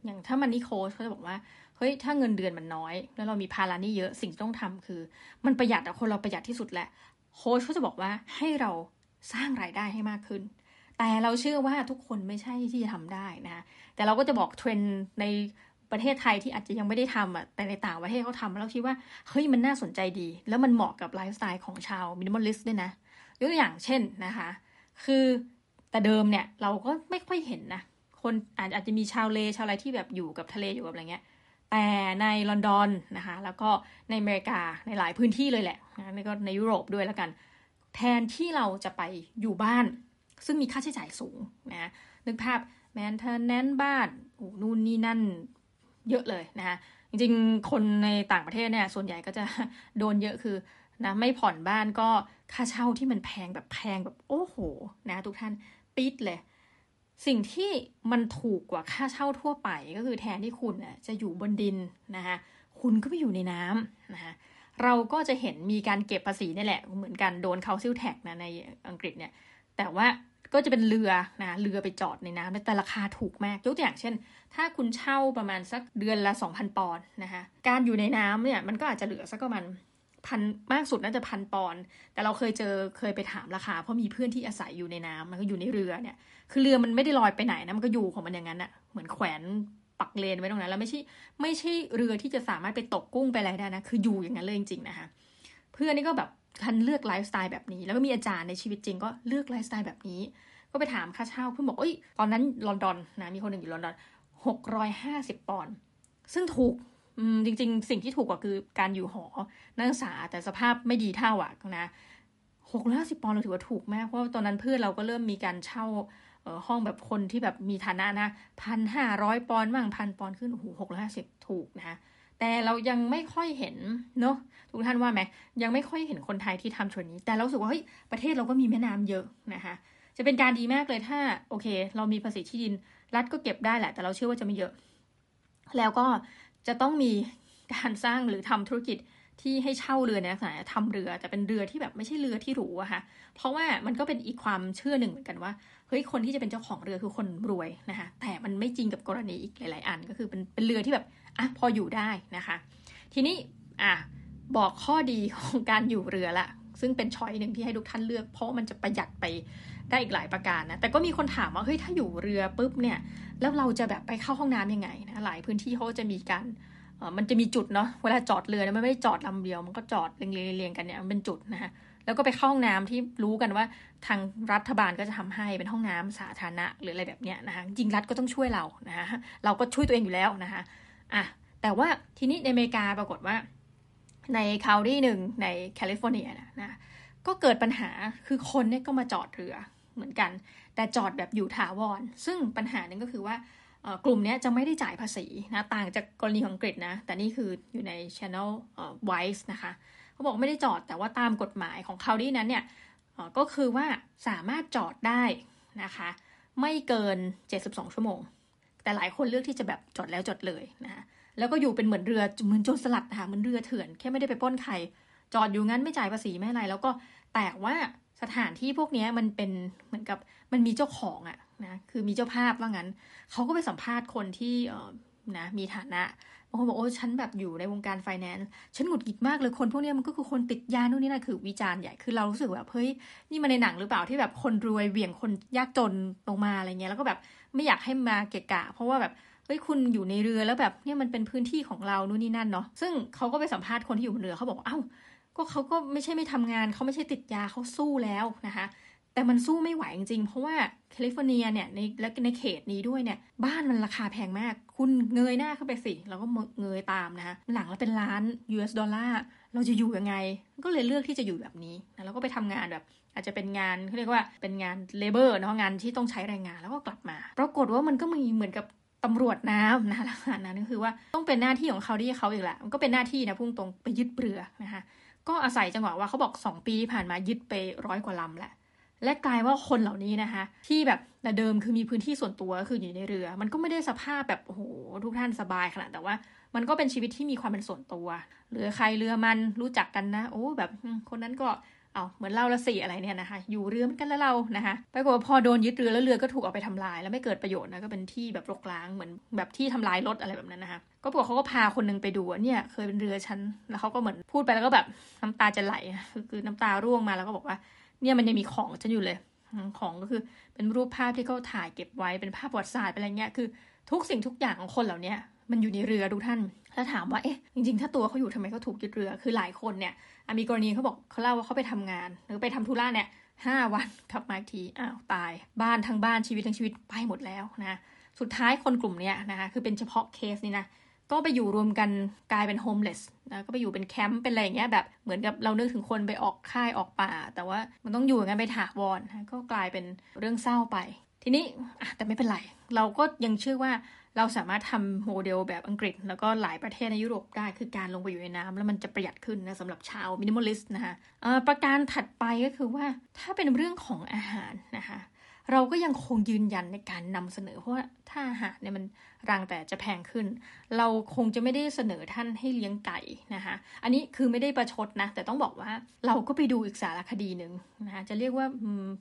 อย่างถ้ามันนี่โค้ชเขาจะบอกว่า เฮ้ยถ้าเงินเดือนมันน้อย แล้วเรามีภาระนี่เยอะสิ่งที่ต้องทำคือ มันประหยัดอะคนเราประหยัดที่สุดแหละโค้ชเขาจะบอกว่าให้เราสร้างรายได้ให้มากขึ้น แต่เราเชื่อว่าทุกคนไม่ใช่ที่จะทำได้นะแต่เราก็จะบอกเทรนด์ในประเทศไทยที่อาจจะยังไม่ได้ทำอะแต่ในต่างประเทศเขาทำแล้วคิดว่าเฮ้ยมันน่าสนใจดี แล้วมันเหมาะกับไลฟ์สไตล์ของชาว minimalist ด้วยนะยกตัวอย่างเช่นนะคะ คือแต่เดิมเนี่ยเราก็ไม่ค่อยเห็นนะคนอาจจะมีชาวเลชาวอะไรที่แบบอยู่กับทะเลอยู่กับอะไรเงี้ย แต่ในลอนดอนนะคะแล้วก็ในอเมริกาในหลายพื้นที่เลยแหละนะนี่ก็ในยุโรปด้วยแล้วกัน แทนที่เราจะไปอยู่บ้าน ซึ่งมีค่าใช้จ่ายสูงนะนึกภาพแมนเทนแนนบ้านนู่นนี่นั่นเยอะเลยนะคะจริงๆ คนในต่างประเทศเนี่ยส่วนใหญ่ก็จะโดนเยอะคือนะไม่ผ่อนบ้านก็ค่าเช่าที่มันแพงแบบแพงแบบโอ้โหนะทุกท่านปิดเลย สิ่งที่มันถูกกว่าค่าเช่าทั่วไปก็คือแทนที่คุณจะอยู่บนดินนะคะคุณก็ไปอยู่ในน้ำนะคะเราก็จะเห็นมีการเก็บภาษีนี่แหละ เหมือนกันโดนเขาซิลแท็กนะในอังกฤษเนี่ย แต่ว่าก็จะเป็นเรือนะเรือไปจอดในน้ำแต่ราคาถูกมากยกตัวอย่างเช่น ถ้าคุณเช่าประมาณสักเดือนละ 2,000 ปอนด์นะคะการอยู่ในน้ำเนี่ยมันก็อาจจะเหลือสักประมาณ พันมากสุดน่าจะพันปอน แต่เราเคยเจอเคยไปถามราคา เพราะมีเพื่อนที่อาศัยอยู่ในน้ำมันก็อยู่ในเรือเนี่ย คือเรือมันไม่ได้ลอยไปไหนนะมันก็อยู่ของมันอย่างนั้นอะเหมือนแขวนปักเลนไว้ตรงนั้น แล้วไม่ใช่ไม่ใช่เรือที่จะสามารถไปตกกุ้งไปอะไรได้นะ คืออยู่อย่างนั้นเลยจริงๆนะคะเพื่อนนี่ก็แบบทันเลือกไลฟ์สไตล์แบบนี้ แล้วก็มีอาจารย์ในชีวิตจริงก็เลือกไลฟ์สไตล์แบบนี้ ก็ไปถามค่าเช่าเพื่อนบอกเอ้ยตอนนั้นลอนดอนนะมีคนหนึ่งอยู่ลอนดอนหกร้อยห้าสิบปอนด์ซึ่งถูก จริง ๆ สิ่งที่ถูกกว่าคือการอยู่หอ นักศึกษาแต่สภาพไม่ดีเท่าอะนะหกร้อยสิบปอนด์เราถือว่าถูกมาก เพราะตอนนั้นเพื่อนเราก็เริ่มมีการเช่าห้องแบบคนที่แบบมีฐานะนะพันห้าร้อยปอนด์บ้างพันปอนด์ขึ้นโอ้โหหกร้อยห้าสิบถูกนะแต่เรายังไม่ค่อยเห็นเนาะทุกท่านว่าไหมยังไม่ค่อยเห็นคนไทยที่ทำชนนี้ แต่เราสึกว่าเฮ้ยประเทศเราก็มีแม่น้ำเยอะนะคะจะเป็นการดีมากเลยถ้า โอเค เรามีภาษีที่ดิน รัฐก็เก็บได้แหละ แต่เราเชื่อว่าจะไม่เยอะ แล้วก็ จะต้องมีการสร้างหรือทำธุรกิจที่ให้เช่าเรือในลักษณะทำเรือแต่เป็นเรือที่แบบไม่ใช่เรือที่หรูอะค่ะเพราะว่ามันก็เป็นอีกความเชื่อหนึ่งเหมือนกันว่าเฮ้ยคนที่จะเป็นเจ้าของเรือคือคนรวยนะคะแต่มันไม่จริงกับกรณีอีกหลาย ๆ อันก็คือเป็นเป็นเรือที่แบบอะพออยู่ได้นะคะ ทีนี้อะบอกข้อดีของการอยู่เรือละซึ่งเป็นช้อยหนึ่งที่ให้ทุกท่านเลือก เพราะมันจะประหยัดไปได้อีกหลายประการนะแต่ก็มีคนถามว่าเฮ้ยถ้าอยู่เรือปุ๊บเนี่ย แล้วเราจะแบบไปเข้าห้องน้ำยังไงนะหลายพื้นที่เขาจะมีการมันจะมีจุดเนาะเวลาจอดเรือเนี่ยมันไม่ได้จอดลำเดียว มันก็จอดเรียงๆกันเนี่ยมันเป็นจุดนะคะแล้วก็ไปเข้าห้องน้ำที่รู้กันว่าทางรัฐบาลก็จะทำให้เป็นห้องน้ำสาธารณะหรืออะไรแบบเนี้ยนะคะจริงรัฐก็ต้องช่วยเรานะคะเราก็ช่วยตัวเองอยู่แล้วนะคะอะแต่ว่าทีนี้ในอเมริกาปรากฏว่า ในคาวดี้หนึ่งในแคลิฟอร์เนียนะนะก็เกิดปัญหาคือคนเนี่ยก็มาจอดเรือ เหมือนกัน แต่จอดแบบอยู่ถาวร ซึ่งปัญหาหนึ่งก็คือว่ากลุ่มนี้จะไม่ได้จ่ายภาษีนะต่างจากกรณีของอังกฤษนะ แต่นี่คืออยู่ใน Channel Wise นะคะเขาบอกไม่ได้จอดแต่ว่าตามกฎหมายของเขาที่นั้นเนี่ยก็คือว่าสามารถจอดได้นะคะ ไม่เกิน 72 ชั่วโมง แต่หลายคนเลือกที่จะแบบจอดแล้วจอดเลยนะคะแล้วก็อยู่เป็นเหมือนเรือเหมือนโจรสลัดนะคะเหมือนเรือเถื่อนแค่ไม่ได้ไปป้นใคร จอดอยู่งั้นไม่จ่ายภาษีไม่อะไร แล้วก็แต่ว่า สถานที่พวกนี้มันเป็นเหมือนกับมันมีเจ้าของอะนะคือมีเจ้าภาพว่างั้นเขาก็ไปสัมภาษณ์คนที่เออนะมีฐานะบางคนบอกโอ้ฉันแบบอยู่ในวงการไฟแนนซ์ฉันหงุดหงิดมากเลยคนพวกนี้มันก็คือคนติดยาโน่นนี่นั่นคือวิจารณ์ใหญ่คือเรารู้สึกแบบเฮ้ยนี่มาในหนังหรือเปล่าที่แบบคนรวยเบี่ยงคนยากจนลงมาอะไรเงี้ยแล้วก็แบบไม่อยากให้มาเกะกะ เพราะว่าแบบเฮ้ยคุณอยู่ในเรือแล้วแบบเนี่ยมันเป็นพื้นที่ของเรานู่นนี่นั่นเนาะซึ่งเขาก็ไปสัมภาษณ์คนที่อยู่บนเรือเขาบอกว่าเอ้า ก็เขาก็ไม่ใช่ไม่ทำงานเขาไม่ใช่ติดยาเขาสู้แล้วนะคะ แต่มันสู้ไม่ไหวจริงๆ เพราะว่าแคลิฟอร์เนียเนี่ยในและในเขตนี้ด้วยเนี่ยบ้านมันราคาแพงมาก คุณเงยหน้าขึ้นไปสิแล้วก็เงยตามนะคะหลังละเป็นล้าน US ดอลลาร์เราจะอยู่ยังไง ก็เลยเลือกที่จะอยู่แบบนี้นะแล้วก็ไปทำงานแบบอาจจะเป็นงานเขาเรียกว่าเป็นงานเลเบอร์เนาะงานที่ต้องใช้แรงงานแล้วก็กลับมา ปรากฏว่ามันก็มีเหมือนกับตำรวจน้ำนะลักษณะนั้นก็คือว่าต้องเป็นหน้าที่ของเขาที่เขาอีกแหละมันก็เป็นหน้าที่นะพุ่งตรงไปยึดเรือนะคะ ก็อาศัยจังหวะว่าเขาบอก 2 ปีที่ผ่านมายึดไปร้อยกว่าลำแหละ และกลายว่าคนเหล่านี้นะคะ ที่แบบแต่เดิมคือมีพื้นที่ส่วนตัวคืออยู่ในเรือ มันก็ไม่ได้สภาพแบบโอ้โหทุกท่านสบายขนาดแต่ว่า มันก็เป็นชีวิตที่มีความเป็นส่วนตัวเรือใครเรือมันรู้จักกันนะ โอ้แบบคนนั้นก็ เอาเหมือนเล่าละสี่อะไรเนี่ยนะคะ อยู่เรือเหมือนกันแล้วเรานะคะปรากฏว่าพอโดนยึดเรือแล้วเรือก็ถูกเอาไปทำลาย แล้วไม่เกิดประโยชน์นะก็เป็นที่แบบรกร้างเหมือนแบบที่ทำลายรถอะไรแบบนั้นนะคะก็ปรากฏเขาก็พาคนนึงไปดูเนี่ยเคยเป็นเรือฉันแล้วเขาก็เหมือนพูดไปแล้วก็แบบน้ำตาจะไหลคือน้ำตาร่วงมาแล้วก็บอกว่า เนี่ยมันยังมีของฉันอยู่เลยของก็คือเป็นรูปภาพที่เขาถ่ายเก็บไว้เป็นภาพประวัติศาสตร์เป็นอะไรเงี้ยคือ ทุกสิ่งทุกอย่างของคนเหล่านี้มันอยู่ในเรือดูท่าน แล้วถามว่าเอ๊ะจริงๆ ถ้าตัวเขาอยู่ทำไมเขาถูกยึดเรือคือหลายคนเนี่ย มีกรณีเขาบอกเขาเล่าว่าเขาไปทำงาน หรือไปทำธุระเนี่ยห้าวันกลับมาทีอ้าวตาย บ้านทั้งบ้านชีวิตทั้งชีวิตไปหมดแล้วนะสุดท้ายคนกลุ่มนี้นะคะคือเป็นเฉพาะเคสนี้นะก็ไปอยู่รวมกันกลายเป็น homeless นะก็ไปอยู่เป็นแคมป์เป็นอะไรอย่างเงี้ยแบบเหมือนกับเรานึกถึงคนไปออกค่ายออกป่า แต่ว่ามันต้องอยู่กันไปถาวรนะก็กลายเป็นเรื่องเศร้าไป ทีนี้แต่ไม่เป็นไร เราก็ยังเชื่อว่า เราสามารถทำโมเดลแบบอังกฤษ แล้วก็หลายประเทศในยุโรปได้คือการลงไปอยู่ในน้ำแล้วมันจะประหยัดขึ้นนะสำหรับชาว minimalist นะคะประการถัดไปก็คือว่าถ้าเป็นเรื่องของอาหารนะคะ เราก็ยังคงยืนยันในการนำเสนอ เพราะว่าถ้าอาหารเนี่ยมันรังแต่จะแพงขึ้น เราคงจะไม่ได้เสนอท่านให้เลี้ยงไก่นะคะ อันนี้คือไม่ได้ประชดนะ แต่ต้องบอกว่าเราก็ไปดูอีกสารคดีหนึ่งนะคะจะเรียกว่า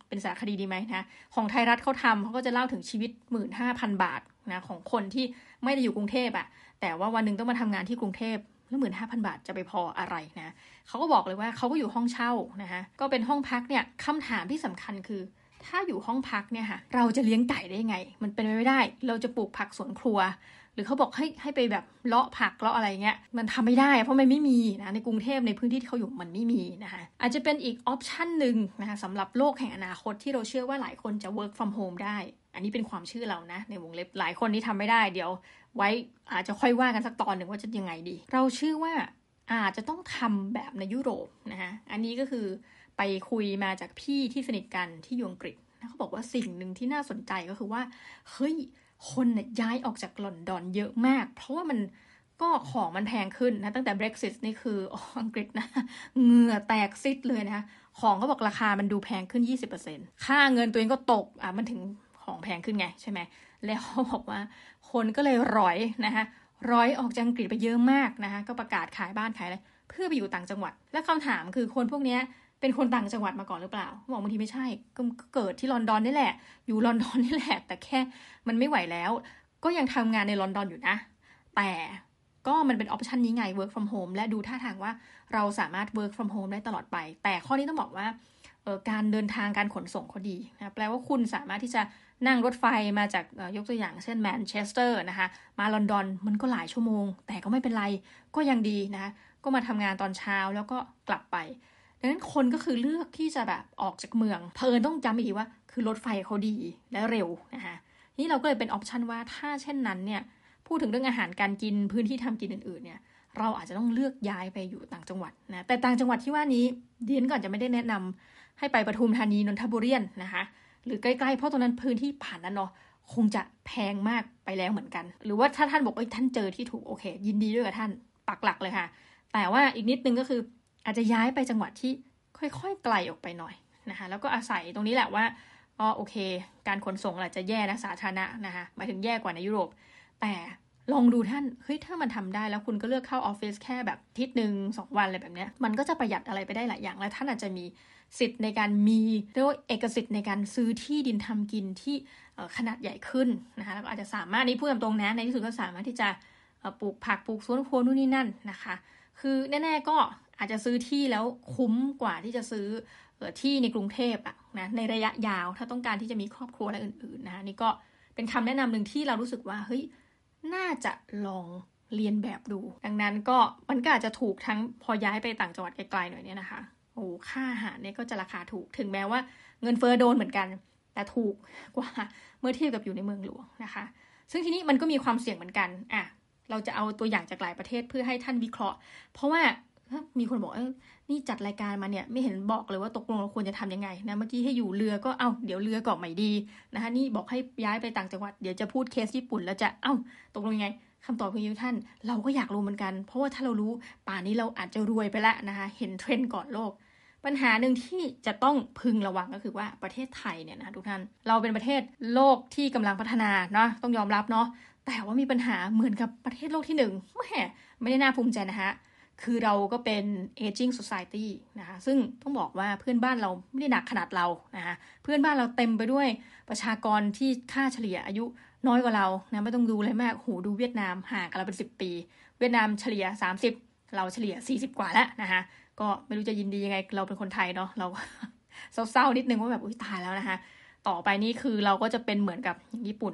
เป็นสารคดีดีไหมนะของไทยรัฐเขาทำเขาก็จะเล่าถึงชีวิต 15,000 บาทนะของคนที่ไม่ได้อยู่กรุงเทพอะแต่ว่าวันหนึ่งต้องมาทำงานที่กรุงเทพแล้วหมื่นห้าพันบาทจะไปพออะไรนะเขาก็บอกเลยว่าเขาก็อยู่ห้องเช่านะคะก็เป็นห้องพักเนี่ยคำถามที่สำคัญคือ ถ้าอยู่ห้องพักเนี่ยค่ะ เราจะเลี้ยงไก่ได้ไง มันเป็นไปไม่ได้ เราจะปลูกผักสวนครัว หรือเขาบอกให้ให้ไปแบบเลาะผักเลาะอะไรเงี้ย มันทำไม่ได้ เพราะมันไม่มีนะ ในกรุงเทพในพื้นที่ที่เขาอยู่มันไม่มีนะคะ อาจจะเป็นอีกออปชันหนึ่งนะคะสำหรับโลกแห่งอนาคตที่เราเชื่อว่าหลายคนจะ work from home ได้ อันนี้เป็นความเชื่อเรานะ ในวงเล็บหลายคนที่ทำไม่ได้ เดี๋ยว ไว้อาจจะค่อยว่ากันสักตอนหนึ่งว่าจะยังไงดี เราเชื่อว่าอาจจะต้องทำแบบในยุโรปนะคะอันนี้ก็คือ ไปคุยมาจากพี่ที่สนิทกันที่ยูอังกฤษเขาบอกว่าสิ่งหนึ่งที่น่าสนใจก็คือว่าเฮ้ยคนเนี่ยย้ายออกจากลอนดอนเยอะมาก เพราะว่ามันก็ของมันแพงขึ้นนะ ตั้งแต่ Brexit นี่คืออังกฤษนะเหงื่อแตกซิดเลยนะของก็บอกราคามันดูแพงขึ้น 20%ค่าเงินตัวเองก็ตกอะมันถึงของแพงขึ้นไงใช่ไหมแล้วเขาบอกว่าคนก็เลยร้อยนะคะร้อยออกจากอังกฤษไปเยอะมากนะคะก็ประกาศขายบ้านขายอะไรเพื่อไปอยู่ต่างจังหวัด และคำถามคือคนพวกนี้ เป็นคนต่างจังหวัดมาก่อนหรือเปล่าบอกบางทีไม่ใช่ก็เกิดที่ลอนดอนนี่แหละ อยู่ลอนดอนนี่แหละ แต่แค่มันไม่ไหวแล้ว ก็ยังทำงานในลอนดอนอยู่นะ แต่ก็มันเป็น option นี้ไง work from home และดูท่าทางว่าเราสามารถ work from home ได้ตลอดไป แต่ข้อนี้ต้องบอกว่าการเดินทางการขนส่งเขาดีนะแปลว่าคุณสามารถที่จะนั่งรถไฟมาจากยกตัวอย่างเช่นแมนเชสเตอร์นะคะมาลอนดอนมันก็หลายชั่วโมง แต่ก็ไม่เป็นไรก็ยังดีนะคะก็มาทำงานตอนเช้าแล้วก็กลับไป ดังนั้นคนก็คือเลือกที่จะแบบออกจากเมือง เพลินต้องจำอีกว่า คือรถไฟเขาดีและเร็วนะคะนี่เราก็เลยเป็นออปชันว่าถ้าเช่นนั้นเนี่ยพูดถึงเรื่องอาหารการกินพื้นที่ทำกินอื่นๆเนี่ยเราอาจจะต้องเลือกย้ายไปอยู่ต่างจังหวัดนะแต่ต่างจังหวัดที่ว่านี้เดียนก่อนจะไม่ได้แนะนำให้ไปปทุมธานีนนทบุรีนะคะหรือใกล้ๆเพราะตรงนั้นพื้นที่ผ่านนั้นเนาะคงจะแพงมากไปแล้วเหมือนกัน หรือว่าถ้าท่านบอกว่าท่านเจอที่ถูกโอเค ยินดีด้วยกับท่านปักหลักเลยค่ะ แต่ว่าอีกนิดนึงก็คือ อาจจะย้ายไปจังหวัดที่ค่อยๆไกลออกไปหน่อยนะคะแล้วก็อาศัยตรงนี้แหละว่าอ๋อโอเค การขนส่งอาจจะแย่นะสาธารณะนะคะหมายถึงแย่กว่าในยุโรป แต่ลองดูท่านเฮ้ยถ้ามันทำได้แล้วคุณก็เลือกเข้าออฟฟิศแค่แบบทิศหนึ่งสองวันอะไรแบบนี้มันก็จะประหยัดอะไรไปได้หลายอย่าง แล้วท่านอาจจะมีสิทธิ์ในการมีเรียกว่าเอกสิทธิ์ในการซื้อที่ดินทำกินที่ขนาดใหญ่ขึ้นนะคะแล้วก็อาจจะสามารถนี่พูดตรงๆนะในที่สุดก็สามารถที่จะปลูกผักปลูกสวนครัวนู่นนี่นั่นนะคะ คือแน่ๆก็ อาจจะซื้อที่แล้วคุ้มกว่าที่จะซื้อที่ในกรุงเทพอะนะในระยะยาวถ้าต้องการที่จะมีครอบครัวอะอื่นๆนะนี่ก็เป็นคำแนะนำหนึ่งที่เรารู้สึกว่าเฮ้ยน่าจะลองเรียนแบบดู ดังนั้นก็มันก็อาจจะถูกทั้งพอย้ายไปต่างจังหวัดไกลๆหน่อยเนี่ยนะคะโอ้ค่าอาหารเนี่ยก็จะราคาถูกถึงแม้ว่าเงินเฟอ้อโดนเหมือนกัน แต่ถูกกว่าเมื่อเทียบกับอยู่ในเมืองหลวงนะคะ ซึ่งทีนี้มันก็มีความเสี่ยงเหมือนกันอะเราจะเอาตัวอย่างจากหลายประเทศเพื่อให้ท่านวิเคราะห์ เพราะว่า มีคนบอกเออนี่จัดรายการมาเนี่ยไม่เห็นบอกเลยว่าตกลงเราควรจะทํำยังไงนะเมื่อกี้ให้อยู่เรือก็เอาเดี๋ยวเรือก็ไม่ดีนะคะนี่บอกให้ย้ายไปต่างจังหวัดเดี๋ยวจะพูดเคสญี่ปุ่นแล้วจะเอา้าตกลงยังไงคำตอบของท่านเราก็อยากรู้เหมือนกัน เพราะว่าถ้าเรารู้ป่านนี้เราอาจจะรวยไปแล้วนะคะเห็นเทรนด์ก่อนโลก ปัญหาหนึ่งที่จะต้องพึงระวังก็คือว่าประเทศไทยเนี่ยนะทุกท่านเราเป็นประเทศโลกที่กำลังพัฒนาเนาะต้องยอมรับเนาะแต่ว่ามีปัญหาเหมือนกับประเทศโลกที่หนึ่งแหมไม่ได้น่าภูมิใจนะฮะ คือเราก็เป็น aging society นะคะซึ่งต้องบอกว่าเพื่อนบ้านเราไม่ได้หนักขนาดเรานะคะเพื่อนบ้านเราเต็มไปด้วยประชากรที่ค่าเฉลี่ยอายุน้อยกว่าเรานะไม่ต้องดูเลยมากโหดูเวียดนามห่างกันเราเป็นสิบปี เวียดนามเฉลี่ย 30 เราเฉลี่ย 40 กว่าแล้วนะคะก็ไม่รู้จะยินดียังไงเราเป็นคนไทยเนาะเราเศร้าๆนิดนึงว่าแบบอุ้ยตายแล้วนะคะต่อไปนี้คือเราก็จะเป็นเหมือนกับญี่ปุ่น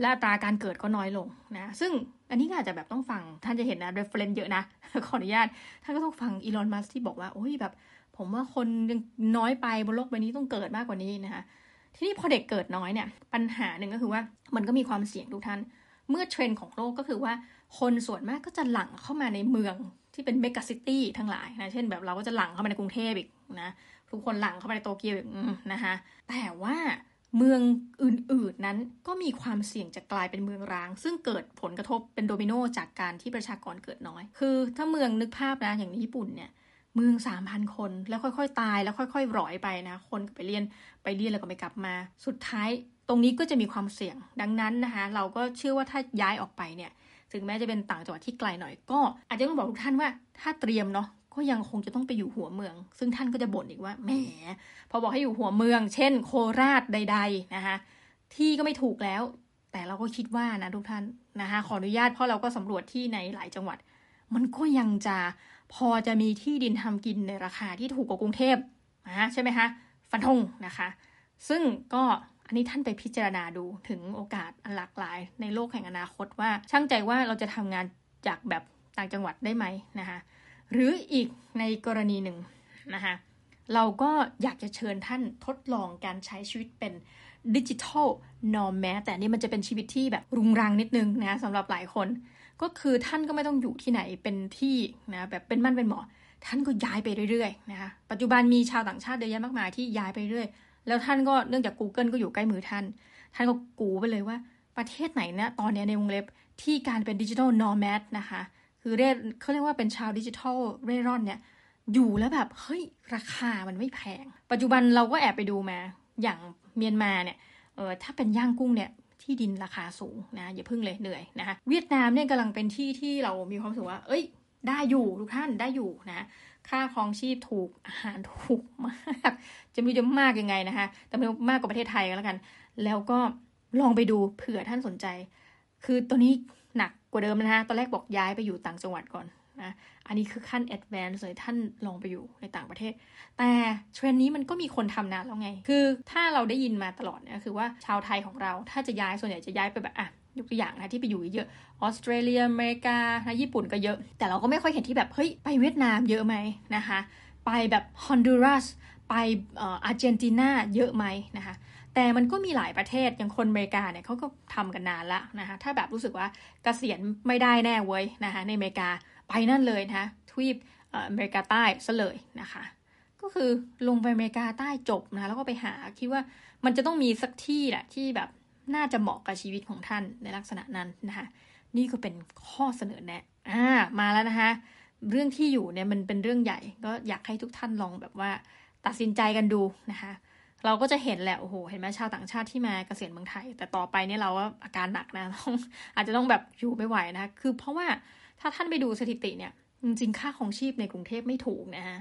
และตราการเกิดก็น้อยลงนะ ซึ่งอันนี้ก็อาจจะแบบต้องฟัง ท่านจะเห็นนะ reference เยอะนะ ขออนุญาต ท่านก็ต้องฟังอีลอน มัสที่บอกว่า โอ้ยแบบ ผมว่าคนยังน้อยไปบนโลกใบนี้ต้องเกิดมากกว่านี้นะคะ ทีนี้พอเด็กเกิดน้อยเนี่ย ปัญหาหนึ่งก็คือว่ามันก็มีความเสี่ยงทุกท่าน เมื่อเทรนด์ของโลกก็คือว่า คนส่วนมากก็จะหลั่งเข้ามาในเมืองที่เป็น megacity ทั้งหลายนะ เช่นแบบเราก็จะหลั่งเข้ามาในกรุงเทพอีกนะ ทุกคนหลั่งเข้ามาในโตเกียวอีกนะคะแต่ว่า เมืองอื่นๆนั้นก็มีความเสี่ยงจะกลายเป็นเมืองร้าง ซึ่งเกิดผลกระทบเป็นโดมิโนจากการที่ประชากรเกิดน้อย คือถ้าเมืองนึกภาพนะอย่างญี่ปุ่นเนี่ยเมืองสามพันคนแล้วค่อยๆ ตายแล้วค่อยๆร่อยไปนะคนไปเรียนไปเรียนแล้วก็ไม่กลับมา สุดท้ายตรงนี้ก็จะมีความเสี่ยง ดังนั้นนะคะเราก็เชื่อว่าถ้าย้ายออกไปเนี่ยถึงแม้จะเป็นต่างจังหวัดที่ไกลหน่อยก็ อาจจะต้องบอกทุกท่านว่าถ้าเตรียมเนาะ ก็ยังคงจะต้องไปอยู่หัวเมือง ซึ่งท่านก็จะบ่นอีกว่าแหมพอบอกให้อยู่หัวเมือง เช่น โคราชใด ๆนะคะที่ก็ไม่ถูกแล้ว แต่เราก็คิดว่านะทุกท่านนะคะขออนุญาตเพราะเราก็สำรวจที่ในหลายจังหวัด มันก็ยังจะพอจะมีที่ดินทำกินในราคาที่ถูกกว่ากรุงเทพนะใช่ไหมคะฟันธงนะคะ ซึ่งก็อันนี้ท่านไปพิจารณาดูถึงโอกาสอันหลากหลาย ในโลกแห่งอนาคตว่า ช่างใจว่าเราจะทำงานจากแบบต่างจังหวัดได้ไหมนะคะ หรืออีกในกรณีหนึ่งนะคะเราก็อยากจะเชิญท่านทดลองการใช้ชีวิตเป็นดิจิทัลนอมแม้แต่นี่มันจะเป็นชีวิตที่แบบรุงรังนิดนึงนะสำหรับหลายคน ก็คือท่านก็ไม่ต้องอยู่ที่ไหนเป็นที่นะแบบเป็นมั่นเป็นหมอ ท่านก็ย้ายไปเรื่อยๆนะคะปัจจุบันมีชาวต่างชาติเยอะแยะมากมายที่ย้ายไปเรื่อย แล้วท่านก็เนื่องจาก Google ก็อยู่ใกล้มือท่าน ท่านก็กูไปเลยว่าประเทศไหนนะตอนนี้ในวงเล็บที่การเป็นดิจิทัลนอมแมนะคะ คือเร่เขาเรียกว่าเป็นชาวดิจิทัลเร่ร่อนเนี่ย อยู่แล้วแบบ เฮ้ย ราคามันไม่แพง ปัจจุบันเราก็แอบไปดูมา อย่างเมียนมาเนี่ย เออถ้าเป็นย่างกุ้งเนี่ยที่ดินราคาสูงนะอย่าพึ่งเลยเหนื่อยนะคะเวียดนามเนี่ยกำลังเป็นที่ที่เรามีความรู้สึกว่า เอ้ย ได้อยู่ทุกท่านได้อยู่นะ ค่าครองชีพถูกอาหารถูกมาก จะไม่รู้จะมากยังไงนะคะแต่ไม่มากกว่าประเทศไทยก็แล้วกัน แล้วก็ลองไปดูเผื่อท่านสนใจ คือตัวนี้ กว่าเดิมนะฮะ ตอนแรกบอกย้ายไปอยู่ต่างจังหวัดก่อนนะ อันนี้คือขั้น advance เลยท่านลองไปอยู่ในต่างประเทศ แต่เทรนนี้มันก็มีคนทำนานแล้วไง คือถ้าเราได้ยินมาตลอดเนี่ยคือว่าชาวไทยของเราถ้าจะย้ายส่วนใหญ่จะย้ายไปแบบอะยกตัวอย่างนะที่ไปอยู่เยอะออสเตรเลียอเมริกานะญี่ปุ่นก็เยอะ แต่เราก็ไม่ค่อยเห็นที่แบบเฮ้ยไปเวียดนามเยอะไหมนะคะ ไปแบบฮอนดูรัสไปอาร์เจนตินาเยอะไหมนะคะ แต่มันก็มีหลายประเทศอย่างคนอเมริกาเนี่ยเขาก็ทำกันนานละนะคะถ้าแบบรู้สึกว่าเกษียณไม่ได้แน่เว้ยนะคะในอเมริกาไปนั่นเลยนะคะทวีปอเมริกาใต้ซะเลยนะคะ ก็คือลงไปอเมริกาใต้จบนะแล้วก็ไปหาคิดว่ามันจะต้องมีสักที่แหละที่แบบน่าจะเหมาะกับชีวิตของท่านในลักษณะนั้นนะคะนี่ก็เป็นข้อเสนอแนะอ่ามาแล้วนะคะเรื่องที่อยู่เนี่ยมันเป็นเรื่องใหญ่ ก็อยากให้ทุกท่านลองแบบว่าตัดสินใจกันดูนะคะ เราก็จะเห็นแหละโอ้โหเห็นไหมชาวต่างชาติที่มาเกษียณเมืองไทย แต่ต่อไปเนี่ยเราว่าอาการหนักนะต้องอาจจะต้องแบบอยู่ไม่ไหวนะคือเพราะว่าถ้าท่านไปดูสถิติเนี่ยจริงๆค่าครองชีพในกรุงเทพไม่ถูกนะฮะ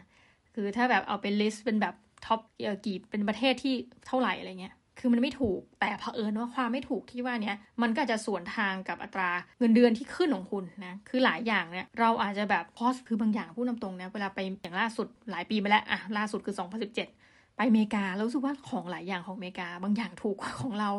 คือถ้าแบบเอาเป็น list เป็นแบบ top กี่เป็นประเทศที่เท่าไหร่อะไรเงี้ยคือมันไม่ถูกแต่เผอิญว่าความไม่ถูกที่ว่านี้มันก็จะสวนทางกับอัตราเงินเดือนที่ขึ้นของคุณนะคือหลายอย่างเนี่ยเราอาจจะแบบพอสคือบางอย่างพูดตรงๆนะเวลาไปอย่างล่าสุดหลายปีมาแล้วอะล่าสุดคือ 2017 ไปอเมริกาแล้วรู้สึกว่าของหลายอย่างของอเมริกา บางอย่างถูกกว่าของเรา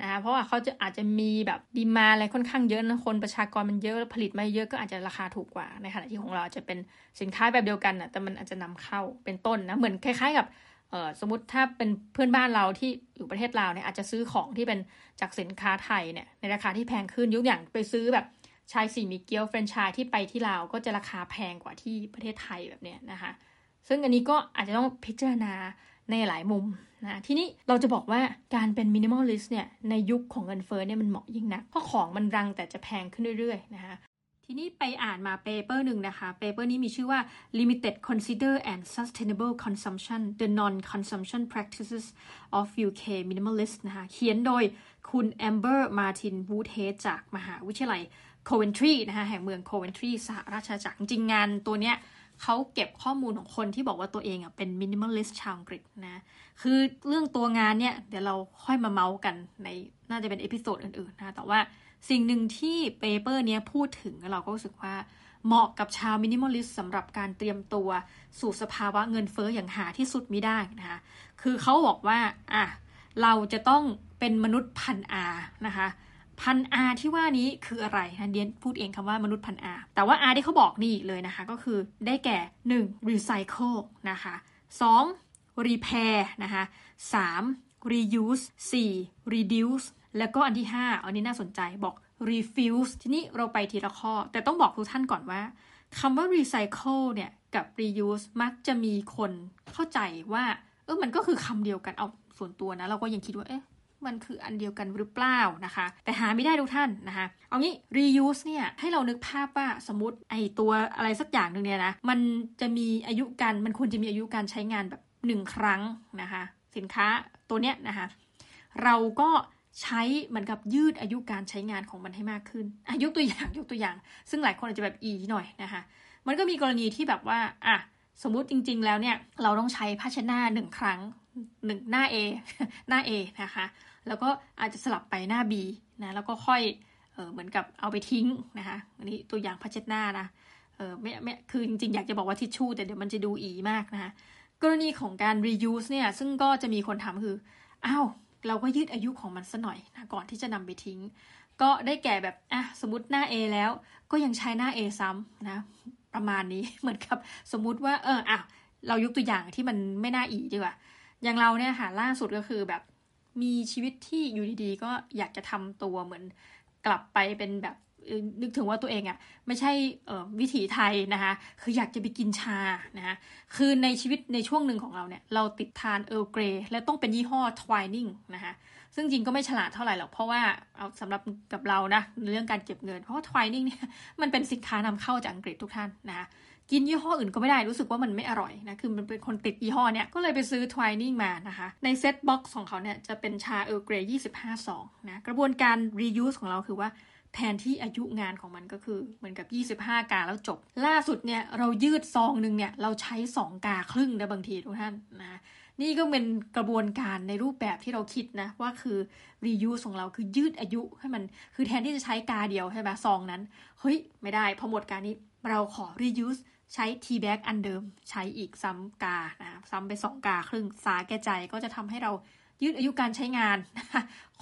นะคะเพราะว่าเขาจะอาจจะมีแบบดีมาอะไรค่อนข้างเยอะนะคนประชากรมันเยอะผลิตมาเยอะก็อาจจะราคาถูกกว่าในขณะที่ของเราอาจจะเป็นสินค้าแบบเดียวกันนะแต่มันอาจจะนำเข้าเป็นต้นนะเหมือนคล้าย ๆ กับเออสมมติถ้าเป็นเพื่อนบ้านเราที่อยู่ประเทศลาวเนี่ยอาจจะซื้อของที่เป็นจากสินค้าไทยเนี่ยในราคาที่แพงขึ้นยกอย่างไปซื้อแบบชายสีมีเกี๊ยวเฟรนช์ชายที่ไปที่ลาวก็จะราคาแพงกว่าที่ประเทศไทยแบบเนี้ยนะคะซึ่งอันนี้ก็อาจจะต้องพิจารณา ในหลายมุมนะทีนี้เราจะบอกว่าการเป็น minimalist เนี่ยในยุคของเงินเฟ้อเนี่ยมันเหมาะยิ่งนัก เพราะของมันรังแต่จะแพงขึ้นเรื่อยๆนะคะทีนี้ไปอ่านมา paper หนึ่งนะคะ paper นี้มีชื่อว่า Limited Considered and Sustainable Consumption the Non-Consumption Practices of UK Minimalists นะคะเขียนโดยคุณแอมเบอร์มาร์ตินวูดเฮดจากมหาวิทยาลัยโคเวนทรีนะคะแห่งเมืองโคเวนทรีสหราชอาณาจักรจริงงานตัวเนี้ย เขาเก็บข้อมูลของคนที่บอกว่าตัวเองอะเป็น minimalist ชาวอังกฤษนะ คือเรื่องตัวงานเนี่ย เดี๋ยวเราค่อยมาเมาท์กันในน่าจะเป็น episode อื่นๆนะแต่ว่าสิ่งหนึ่งที่ paper เนี้ยพูดถึงเราก็รู้สึกว่าเหมาะกับชาว minimalist สำหรับการเตรียมตัวสู่สภาวะเงินเฟ้ออย่างหาที่สุดไม่ได้นะคะ คือเขาบอกว่าอะเราจะต้องเป็นมนุษย์พัน R นะคะ พัน R ที่ว่านี้คืออะไรนะเดี๊ยนพูดเองคำว่ามนุษย์พัน R แต่ว่า R ที่เขาบอกนี่เลยนะคะ ก็คือได้แก่ 1. recycle นะคะ 2. repair นะคะ 3. reuse 4. reduce แล้วก็อันที่ 5 อันนี้น่าสนใจบอก refuse ทีนี้เราไปทีละข้อ แต่ต้องบอกทุกท่านก่อนว่าคำว่า recycle เนี่ยกับ reuse มักจะมีคนเข้าใจว่าเออมันก็คือคำเดียวกันเอาส่วนตัวนะ เราก็ยังคิดว่าเอ๊ะ มันคืออันเดียวกันหรือเปล่านะคะ แต่หาไม่ได้ทุกท่านนะคะเอางี้ reuse เนี่ยให้เรานึกภาพว่าสมมติไอตัวอะไรสักอย่างหนึ่งเนี่ยนะมันจะมีอายุการมันควรจะมีอายุการใช้งานแบบหนึ่งครั้งนะคะสินค้าตัวเนี้ยนะคะเราก็ใช้เหมือนกับยืดอายุการใช้งานของมันให้มากขึ้นอายุตัวอย่างยกตัวอย่าง ซึ่งหลายคนอาจจะแบบอีหน่อยนะคะมันก็มีกรณีที่แบบว่าอะสมมุติจริง ๆ แล้วเนี่ยเราต้องใช้ภาชนะหนึ่งครั้งหนึ่งหน้า A หน้า A นะคะ แล้วก็อาจจะสลับไปหน้า B นะแล้วก็ค่อยเออเหมือนกับเอาไปทิ้งนะคะอันนี้ตัวอย่างพัชหน้านะเออไม่ไม่คือจริงๆอยากจะบอกว่าทิชชู่แต่เดี๋ยวมันจะดูอีมากนะคะกรณีของการ reuse เนี่ยซึ่งก็จะมีคนถาคืออ้าวเราก็ยืดอายุของมันซะหน่อยนะก่อนที่จะนำไปทิ้ง ก็ได้แก่แบบอะสมมติหน้า A แล้วก็ยังใช้หน้า A ซ้ำนะประมาณนี้เหมือนกับสมมุติว่าเอออะเรายกตัวอย่างที่มันไม่น่าอีดีกว่า อย่างเราเนี่ยค่ะล่าสุดก็คือแบบ มีชีวิตที่อยู่ดีๆ ก็อยากจะทำตัวเหมือนกลับไปเป็นแบบนึกถึงว่าตัวเองอะ่ะไม่ใช่วิถีไทยนะคะคืออยากจะไปกินชานะคะคือในชีวิตในช่วงหนึ่งของเราเนี่ย เราติดทานเออร์เกรและต้องเป็นยี่ห้อทวายนิ่งนะคะ ซึ่งจริงก็ไม่ฉลาดเท่าไหร่หรอกเพราะว่าเอาสำหรับกับเรานะเรื่องการเก็บเงิน เพราะว่าทวายนิ่งเนี่ยมันเป็นสินค้านำเข้าจากอังกฤษทุกท่านนะคะกินยี่ห้ออื่นก็ไม่ได้รู้สึกว่ามันไม่อร่อยนะคือมันเป็นคนติดยี่ห้อเนี่ยก็เลยไปซื้อ Twinings มานะคะ ใน set box ของเขาเนี่ยจะเป็นชา Earl Grey ยี่สิบห้าซองนะกระบวนการ reuse ของเราคือว่าแทนที่อายุงานของมันก็คือเหมือนกับ 25 กาแล้วจบ ล่าสุดเนี่ยเรายืดซองหนึ่งเนี่ยเราใช้ 2 กาครึ่งนะบางทีทุกท่านนะ นี่ก็เป็นกระบวนการในรูปแบบที่เราคิดนะ ว่าคือ reuse ของเราคือยืดอายุให้มันคือแทนที่จะใช้กาเดียวใช่ไหมซองนั้น เฮ้ย ไม่ได้พอหมดการนี้เราขอ reuse ใช้ T bag อันเดิม ใช้อีกซ้ำกานะซ้ำไปสองกาครึ่งสาแก่ใจก็จะทำให้เรายืดอายุการใช้งาน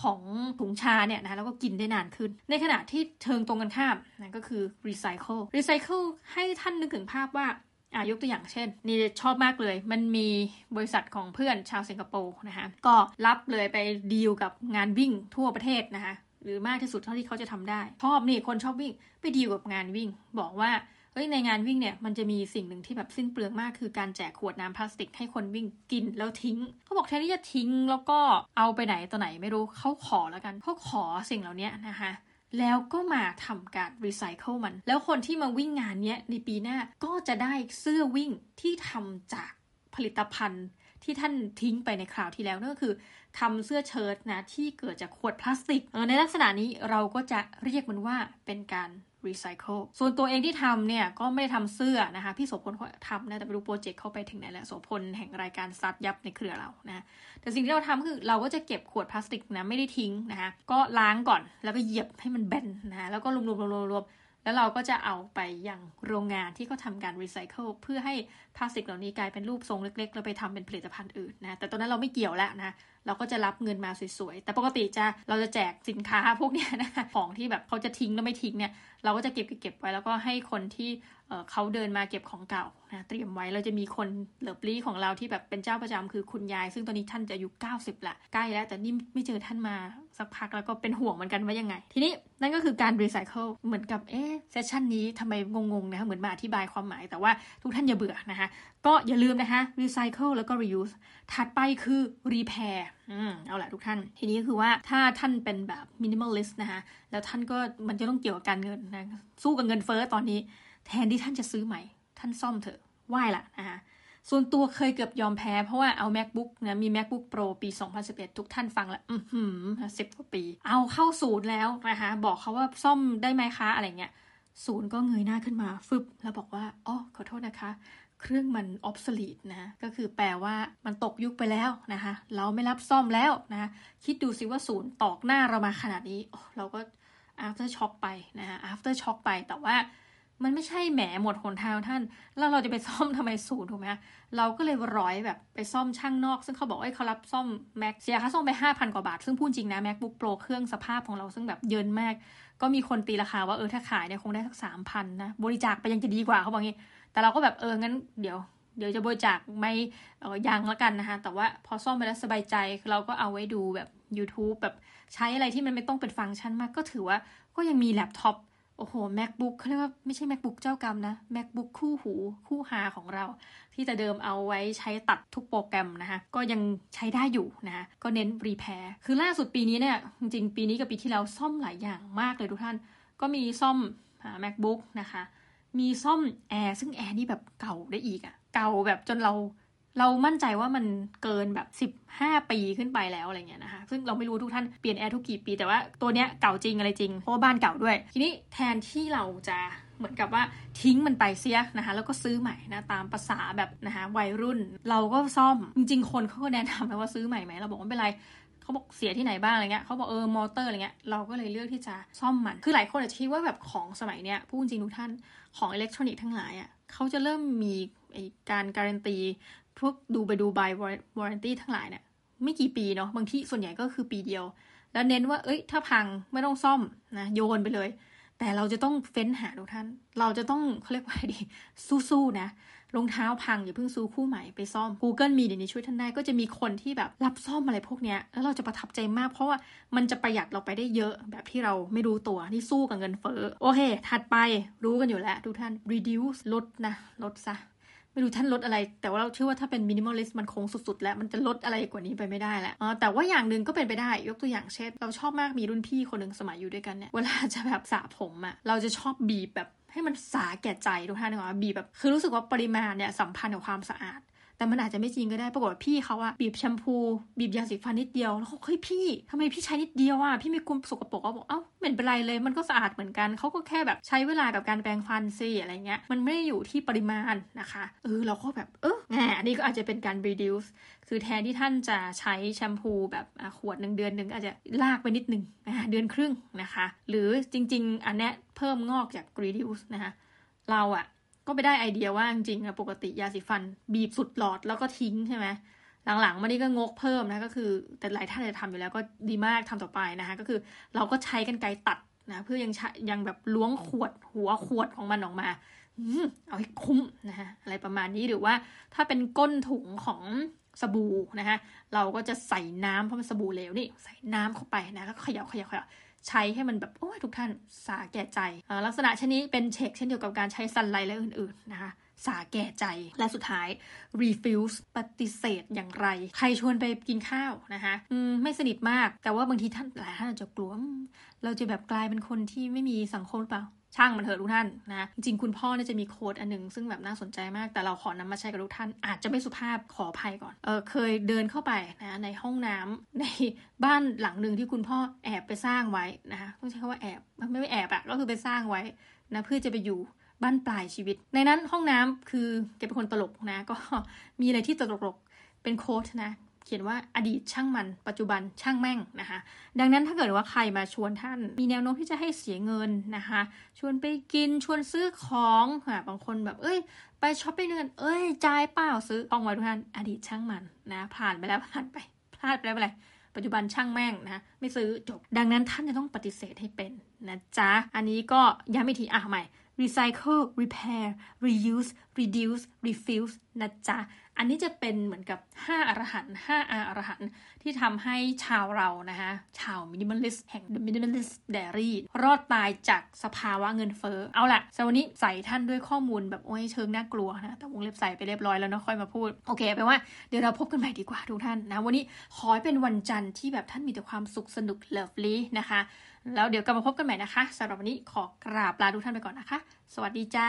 ของถุงชาเนี่ยนะแล้วก็กินได้นานขึ้น ในขณะที่เทิงตรงกันข้ามนะก็คือ recycle recycle ให้ท่านนึกถึงภาพว่า อ่ายกตัวอย่างเช่น นี่ชอบมากเลย มันมีบริษัทของเพื่อนชาวสิงคโปร์นะคะก็รับเลยไปดีลกับงานวิ่งทั่วประเทศนะคะหรือมากที่สุดเท่าที่เขาจะทำได้ ชอบนี่คนชอบวิ่งไปดีลกับงานวิ่ง บอกว่าเฮ้ยในงานวิ่งเนี่ยมันจะมีสิ่งหนึ่งที่แบบสิ้นเปลืองมากคือการแจกขวดน้ำพลาสติกให้คนวิ่งกินแล้วทิ้งเขาบอกแทนที่จะทิ้งแล้วก็เอาไปไหนตัวไหนไม่รู้เขาขอแล้วกันเขาขอสิ่งเหล่านี้นะคะ แล้วก็มาทำการรีไซเคิลมัน แล้วคนที่มาวิ่งงานนี้ในปีหน้าก็จะได้เสื้อวิ่งที่ทำจากผลิตภัณฑ์ที่ท่านทิ้งไปในคราวที่แล้วนั่นก็คือทำเสื้อเชิ้ตนะที่เกิดจากขวดพลาสติกในลักษณะนี้เราก็จะเรียกมันว่าเป็นการ รีไซเคิลส่วนตัวเองที่ทำเนี่ย ก็ไม่ได้ทำเสื้อนะคะ พี่โสพลเขาทำนะ แต่ไม่รู้โปรเจกต์เขาไปถึงไหนแล้วโสพลแห่งรายการซัดยับในเครือเรานะ แต่สิ่งที่เราทำคือเราก็จะเก็บขวดพลาสติกนะ ไม่ได้ทิ้งนะคะ ก็ล้างก่อนแล้วก็เหยียบให้มันแบนนะ แล้วก็รวมๆๆๆ แล้วเราก็จะเอาไปยังโรงงานที่เขาทำการรีไซเคิลเพื่อให้พลาสติกเหล่านี้กลายเป็นรูปทรงเล็กๆ แล้วไปทำเป็นผลิตภัณฑ์อื่นนะแต่ตอนนั้นเราไม่เกี่ยวแล้วนะเราก็จะรับเงินมาสวยๆ แต่ปกติจะเราจะแจกสินค้าพวกนี้นะของที่แบบเขาจะทิ้งแล้วไม่ทิ้งเนี่ยเราก็จะเก็บเก็บไว้แล้วก็ให้คนที่เขาเดินมาเก็บของเก่านะเตรียมไว้เราจะมีคนเหลือปลีของเราที่แบบเป็นเจ้าประจำคือคุณยาย ซึ่งตอนนี้ท่านจะอายุ90ละใกล้แล้วแต่นี่ไม่เจอท่านมา สักพักแล้วก็เป็นห่วงเหมือนกันว่ายังไง ทีนี้นั่นก็คือการรีไซเคิลเหมือนกับเอ๊ะ session นี้ทำไมงงๆนะคะเหมือนมาอธิบายความหมาย แต่ว่าทุกท่านอย่าเบื่อนะคะก็อย่าลืมนะคะรีไซเคิลแล้วก็ reuse ถัดไปคือ repair อืมเอาละทุกท่าน ทีนี้คือว่าถ้าท่านเป็นแบบ minimalist นะคะแล้วท่านก็มันจะต้องเกี่ยวกับการเงินนะสู้กับเงินเฟ้อตอนนี้ แทนที่ท่านจะซื้อใหม่ ท่านซ่อมเถอะไหวละนะคะ ส่วนตัวเคยเกือบยอมแพ้เพราะว่าเอา macbook นะมี macbook pro ปี 2011 ทุกท่านฟังแล้ว อือหือสิบกว่าปี เอาเข้าศูนย์แล้วนะคะบอกเขาว่าซ่อมได้ไหมคะอะไรเงี้ยศูนย์ก็เงยหน้าขึ้นมาฟึบแล้วบอกว่าอ๋อขอโทษนะคะ เครื่องมัน obsolete นะก็คือแปลว่ามันตกยุคไปแล้วนะคะเราไม่รับซ่อมแล้วนะคิดดูสิว่าศูนย์ตอกหน้าเรามาขนาดนี้เราก็ after shock ไปนะะ after shock ไปแต่ว่า มันไม่ใช่แหมหมดหนทางท่าน แล้วเราจะไปซ่อมทำไมศูนย์ถูกไหมเราก็เลยร้อยแบบไปซ่อมช่างนอก ซึ่งเขาบอกว่าเขารับซ่อม Mac เสียค่าซ่อมไป 5,000 กว่าบาท ซึ่งพูดจริงนะ MacBook Pro เครื่องสภาพของเราซึ่งแบบเยินมาก ก็มีคนตีราคาว่าเออถ้าขายเนี่ยคงได้สัก3,000นะบริจาคไปยังจะดีกว่าเขาบอกงี้ แต่เราก็แบบเอองั้นเดี๋ยวเดี๋ยวจะบริจาคไม่เออยังแล้วกันนะคะ แต่ว่าพอซ่อมไปแล้วสบายใจเราก็เอาไว้ดูแบบ YouTube แบบใช้อะไรที่มันไม่ต้องเป็นฟังก์ชันมากก็ถือว่าก็ยังมีแล็ปท็อป โอ้โห macbook เขาเรียกว่าไม่ใช่ macbook เจ้ากรรมนะ macbook คู่หูคู่หาของเรา ที่จะเดิมเอาไว้ใช้ตัดทุกโปรแกรมนะคะก็ยังใช้ได้อยู่นะคะก็เน้น repair คือล่าสุดปีนี้เนี่ย จริงๆ ปีนี้กับปีที่แล้วซ่อมหลายอย่างมากเลยทุกท่าน ก็มีซ่อม macbook นะคะ มีซ่อมแอร์ซึ่งแอร์นี่แบบเก่าได้อีกอะ เก่าแบบจนเรา เรามั่นใจว่ามันเกินแบบ 15 ปีขึ้นไปแล้วอะไรเงี้ยนะคะซึ่งเราไม่รู้ทุกท่านเปลี่ยนแอร์ทุกกี่ปี แต่ว่าตัวเนี้ยเก่าจริงอะไรจริงเพราะว่าบ้านเก่าด้วย ทีนี้แทนที่เราจะเหมือนกับว่าทิ้งมันไปเสียนะคะแล้วก็ซื้อใหม่นะตามภาษาแบบนะคะวัยรุ่น เราก็ซ่อมจริงๆคนเขาก็แนะนำนะว่าซื้อใหม่ไหมเราบอกว่าไม่เป็นไรเขาบอกเสียที่ไหนบ้างอะไรเงี้ยเขาบอกเออมอเตอร์อะไรเงี้ยเราก็เลยเลือกที่จะซ่อมมัน คือหลายคนอาจจะคิดว่าแบบของสมัยเนี้ยพูดจริงทุกท่านของอิเล็กทรอนิกส์ทั้งหลายอะเขาจะเริ่มมีการการันตี พวกดูไปดูใบ warranty ทั้งหลายเนี่ยไม่กี่ปีเนาะบางที่ส่วนใหญ่ก็คือปีเดียว แล้วเน้นว่า เอ้ย ถ้าพังไม่ต้องซ่อมนะโยนไปเลย แต่เราจะต้องเฟ้นหาทุกท่าน เราจะต้องเขาเรียกว่าดีสู้ๆนะรองเท้าพังอย่าเพิ่งซื้อคู่ใหม่ไปซ่อม Google มีเดี๋ยวนี้ช่วยท่านได้ก็จะมีคนที่แบบรับซ่อมอะไรพวกเนี้ยแล้วเราจะประทับใจมาก เพราะว่ามันจะประหยัดเราไปได้เยอะแบบที่เราไม่รู้ตัวนี่สู้กับเงินเฟ้อโอเค ถัดไปรู้กันอยู่แล้วทุกท่าน reduce ลดนะลดซะ ไม่รู้ท่านลดอะไร แต่ว่าเราเชื่อว่าถ้าเป็น minimalist มันคงสุดๆ แล้วมันจะลดอะไรกว่านี้ไปไม่ได้แล้วแต่ว่าอย่างหนึ่งก็เป็นไปได้ยกตัวอย่างเช่น เราชอบมากมีรุ่นพี่คนหนึ่งสมัยอยู่ด้วยกันเนี่ยเวลาจะแบบสระผมอะเราจะชอบบีบแบบให้มันสาแก่ใจทุกท่านนะคะบีบแบบคือรู้สึกว่าปริมาณเนี่ยสัมพันธ์กับความสะอาด แต่มันอาจจะไม่จริงก็ได้ปรากฏว่าพี่เขาอะบีบแชมพูบีบยาสีฟันนิดเดียวแล้วเขาเฮ้ยพี่ทำไมพี่ใช้นิดเดียวอะพี่ไม่กลัวสกปรกก็บอกเอ้าไม่เป็นไรเลยมันก็สะอาดเหมือนกันเขาก็แค่แบบใช้เวลากับการแปรงฟันสิอะไรเงี้ยมันไม่ได้อยู่ที่ปริมาณนะคะเออเราก็แบบเออแหมอันนี้ก็อาจจะเป็นการ reduce คือแทนที่ท่านจะใช้แชมพูแบบขวดหนึ่งเดือนหนึ่งอาจจะลากไปนิดหนึ่งเดือนครึ่งนะคะ หรือจริง ๆ อันนี้เพิ่มงอกจาก reduce นะคะเราอะ ก็ไปได้ไอเดียว่าจริงๆอะปกติยาสีฟันบีบสุดหลอดแล้วก็ทิ้งใช่ไหมหลังๆมานี่ก็งกเพิ่มนะก็คือแต่หลายท่านจะทำอยู่แล้วก็ดีมากทำต่อไปนะคะก็คือเราก็ใช้กันไกตัดนะเพื่อยังยังแบบล้วงขวดหัวขวดของมันออกมาเอาให้คุ้มนะคะอะไรประมาณนี้หรือว่าถ้าเป็นก้นถุงของสบู่นะคะเราก็จะใส่น้ำเพราะมันสบู่เหลวนี่ใส่น้ำเข้าไปนะแล้วเขย่าเขย่าเขย่า ใช้ให้มันแบบโอ้ยทุกท่านสาแก่ใจลักษณะเช่นนี้เป็นเช็คเช่นเดียวกับการใช้สันไลและอื่นๆนะคะสาแก่ใจและสุดท้าย refuse ปฏิเสธอย่างไร ใครชวนไปกินข้าวนะคะมไม่สนิทมากแต่ว่าบางทีท่านหลายท่านอาจจะกลัวเราจะแบบกลายเป็นคนที่ไม่มีสังคมหรือเปล่า ช่างมันเถอะทุกท่านนะจริงๆคุณพ่อเนี่ยจะมีโค้ดอันหนึง ซึ่งแบบน่าสนใจมาก แต่เราขอนำมาใช้กับทุกท่าน อาจจะไม่สุภาพขออภัยก่อนเออเคยเดินเข้าไปนะในห้องน้ำในบ้านหลังหนึ่งที่คุณพ่อแอบไปสร้างไว้นะคะต้องใช้คำว่าแอบไม่ไม่แอบอะก็คือไปสร้างไว้นะเพื่อจะไปอยู่บ้านปลายชีวิต ในนั้นห้องน้ำคือแกเป็นคนตลกนะก็มีอะไรที่ตลกๆเป็นโค้ดนะ เขียนว่าอดีตช่างมัน ปัจจุบันช่างแม่งนะคะ ดังนั้นถ้าเกิดว่าใครมาชวนท่าน มีแนวโน้มที่จะให้เสียเงินนะคะ ชวนไปกินชวนซื้อของค่ะ บางคนแบบเอ้ย ไปช้อปปิ้งเงิน เอ้ยจ่ายเปล่าซื้อต้องไว้ทุกท่านอดีตช่างมันนะผ่านไปแล้วผ่านไปพลาดไปแล้วไปเลยปัจจุบันช่างแม่งนะไม่ซื้อจบ ดังนั้นท่านจะต้องปฏิเสธให้เป็นนะจ๊ะ อันนี้ก็ย้ำอีกทีอะใหม่ recycle repair reuse reduce refuse นะจ๊ะ อันนี้จะเป็นเหมือนกับ 5 อรหันต์5อาอรหันต์ที่ทำให้ชาวเรานะคะชาว minimalist แห่ง The Minimalist Diary รอดตายจากสภาวะเงินเฟ้อ เอาละสำหรับวันนี้ใส่ท่านด้วยข้อมูลแบบโอ้ยเชิงน่ากลัวนะ แต่วงเล็บใส่ไปเรียบร้อยแล้วนะค่อยมาพูด โอเคแปลว่าเดี๋ยวเราพบกันใหม่ดีกว่าทุกท่านนะ วันนี้ขอให้เป็นวันจันทร์ที่แบบท่านมีแต่ความสุขสนุก lovely นะคะ แล้วเดี๋ยวกลับมาพบกันใหม่นะคะสำหรับวันนี้ขอกราบลาทุกท่านไปก่อนนะคะ สวัสดีจ้า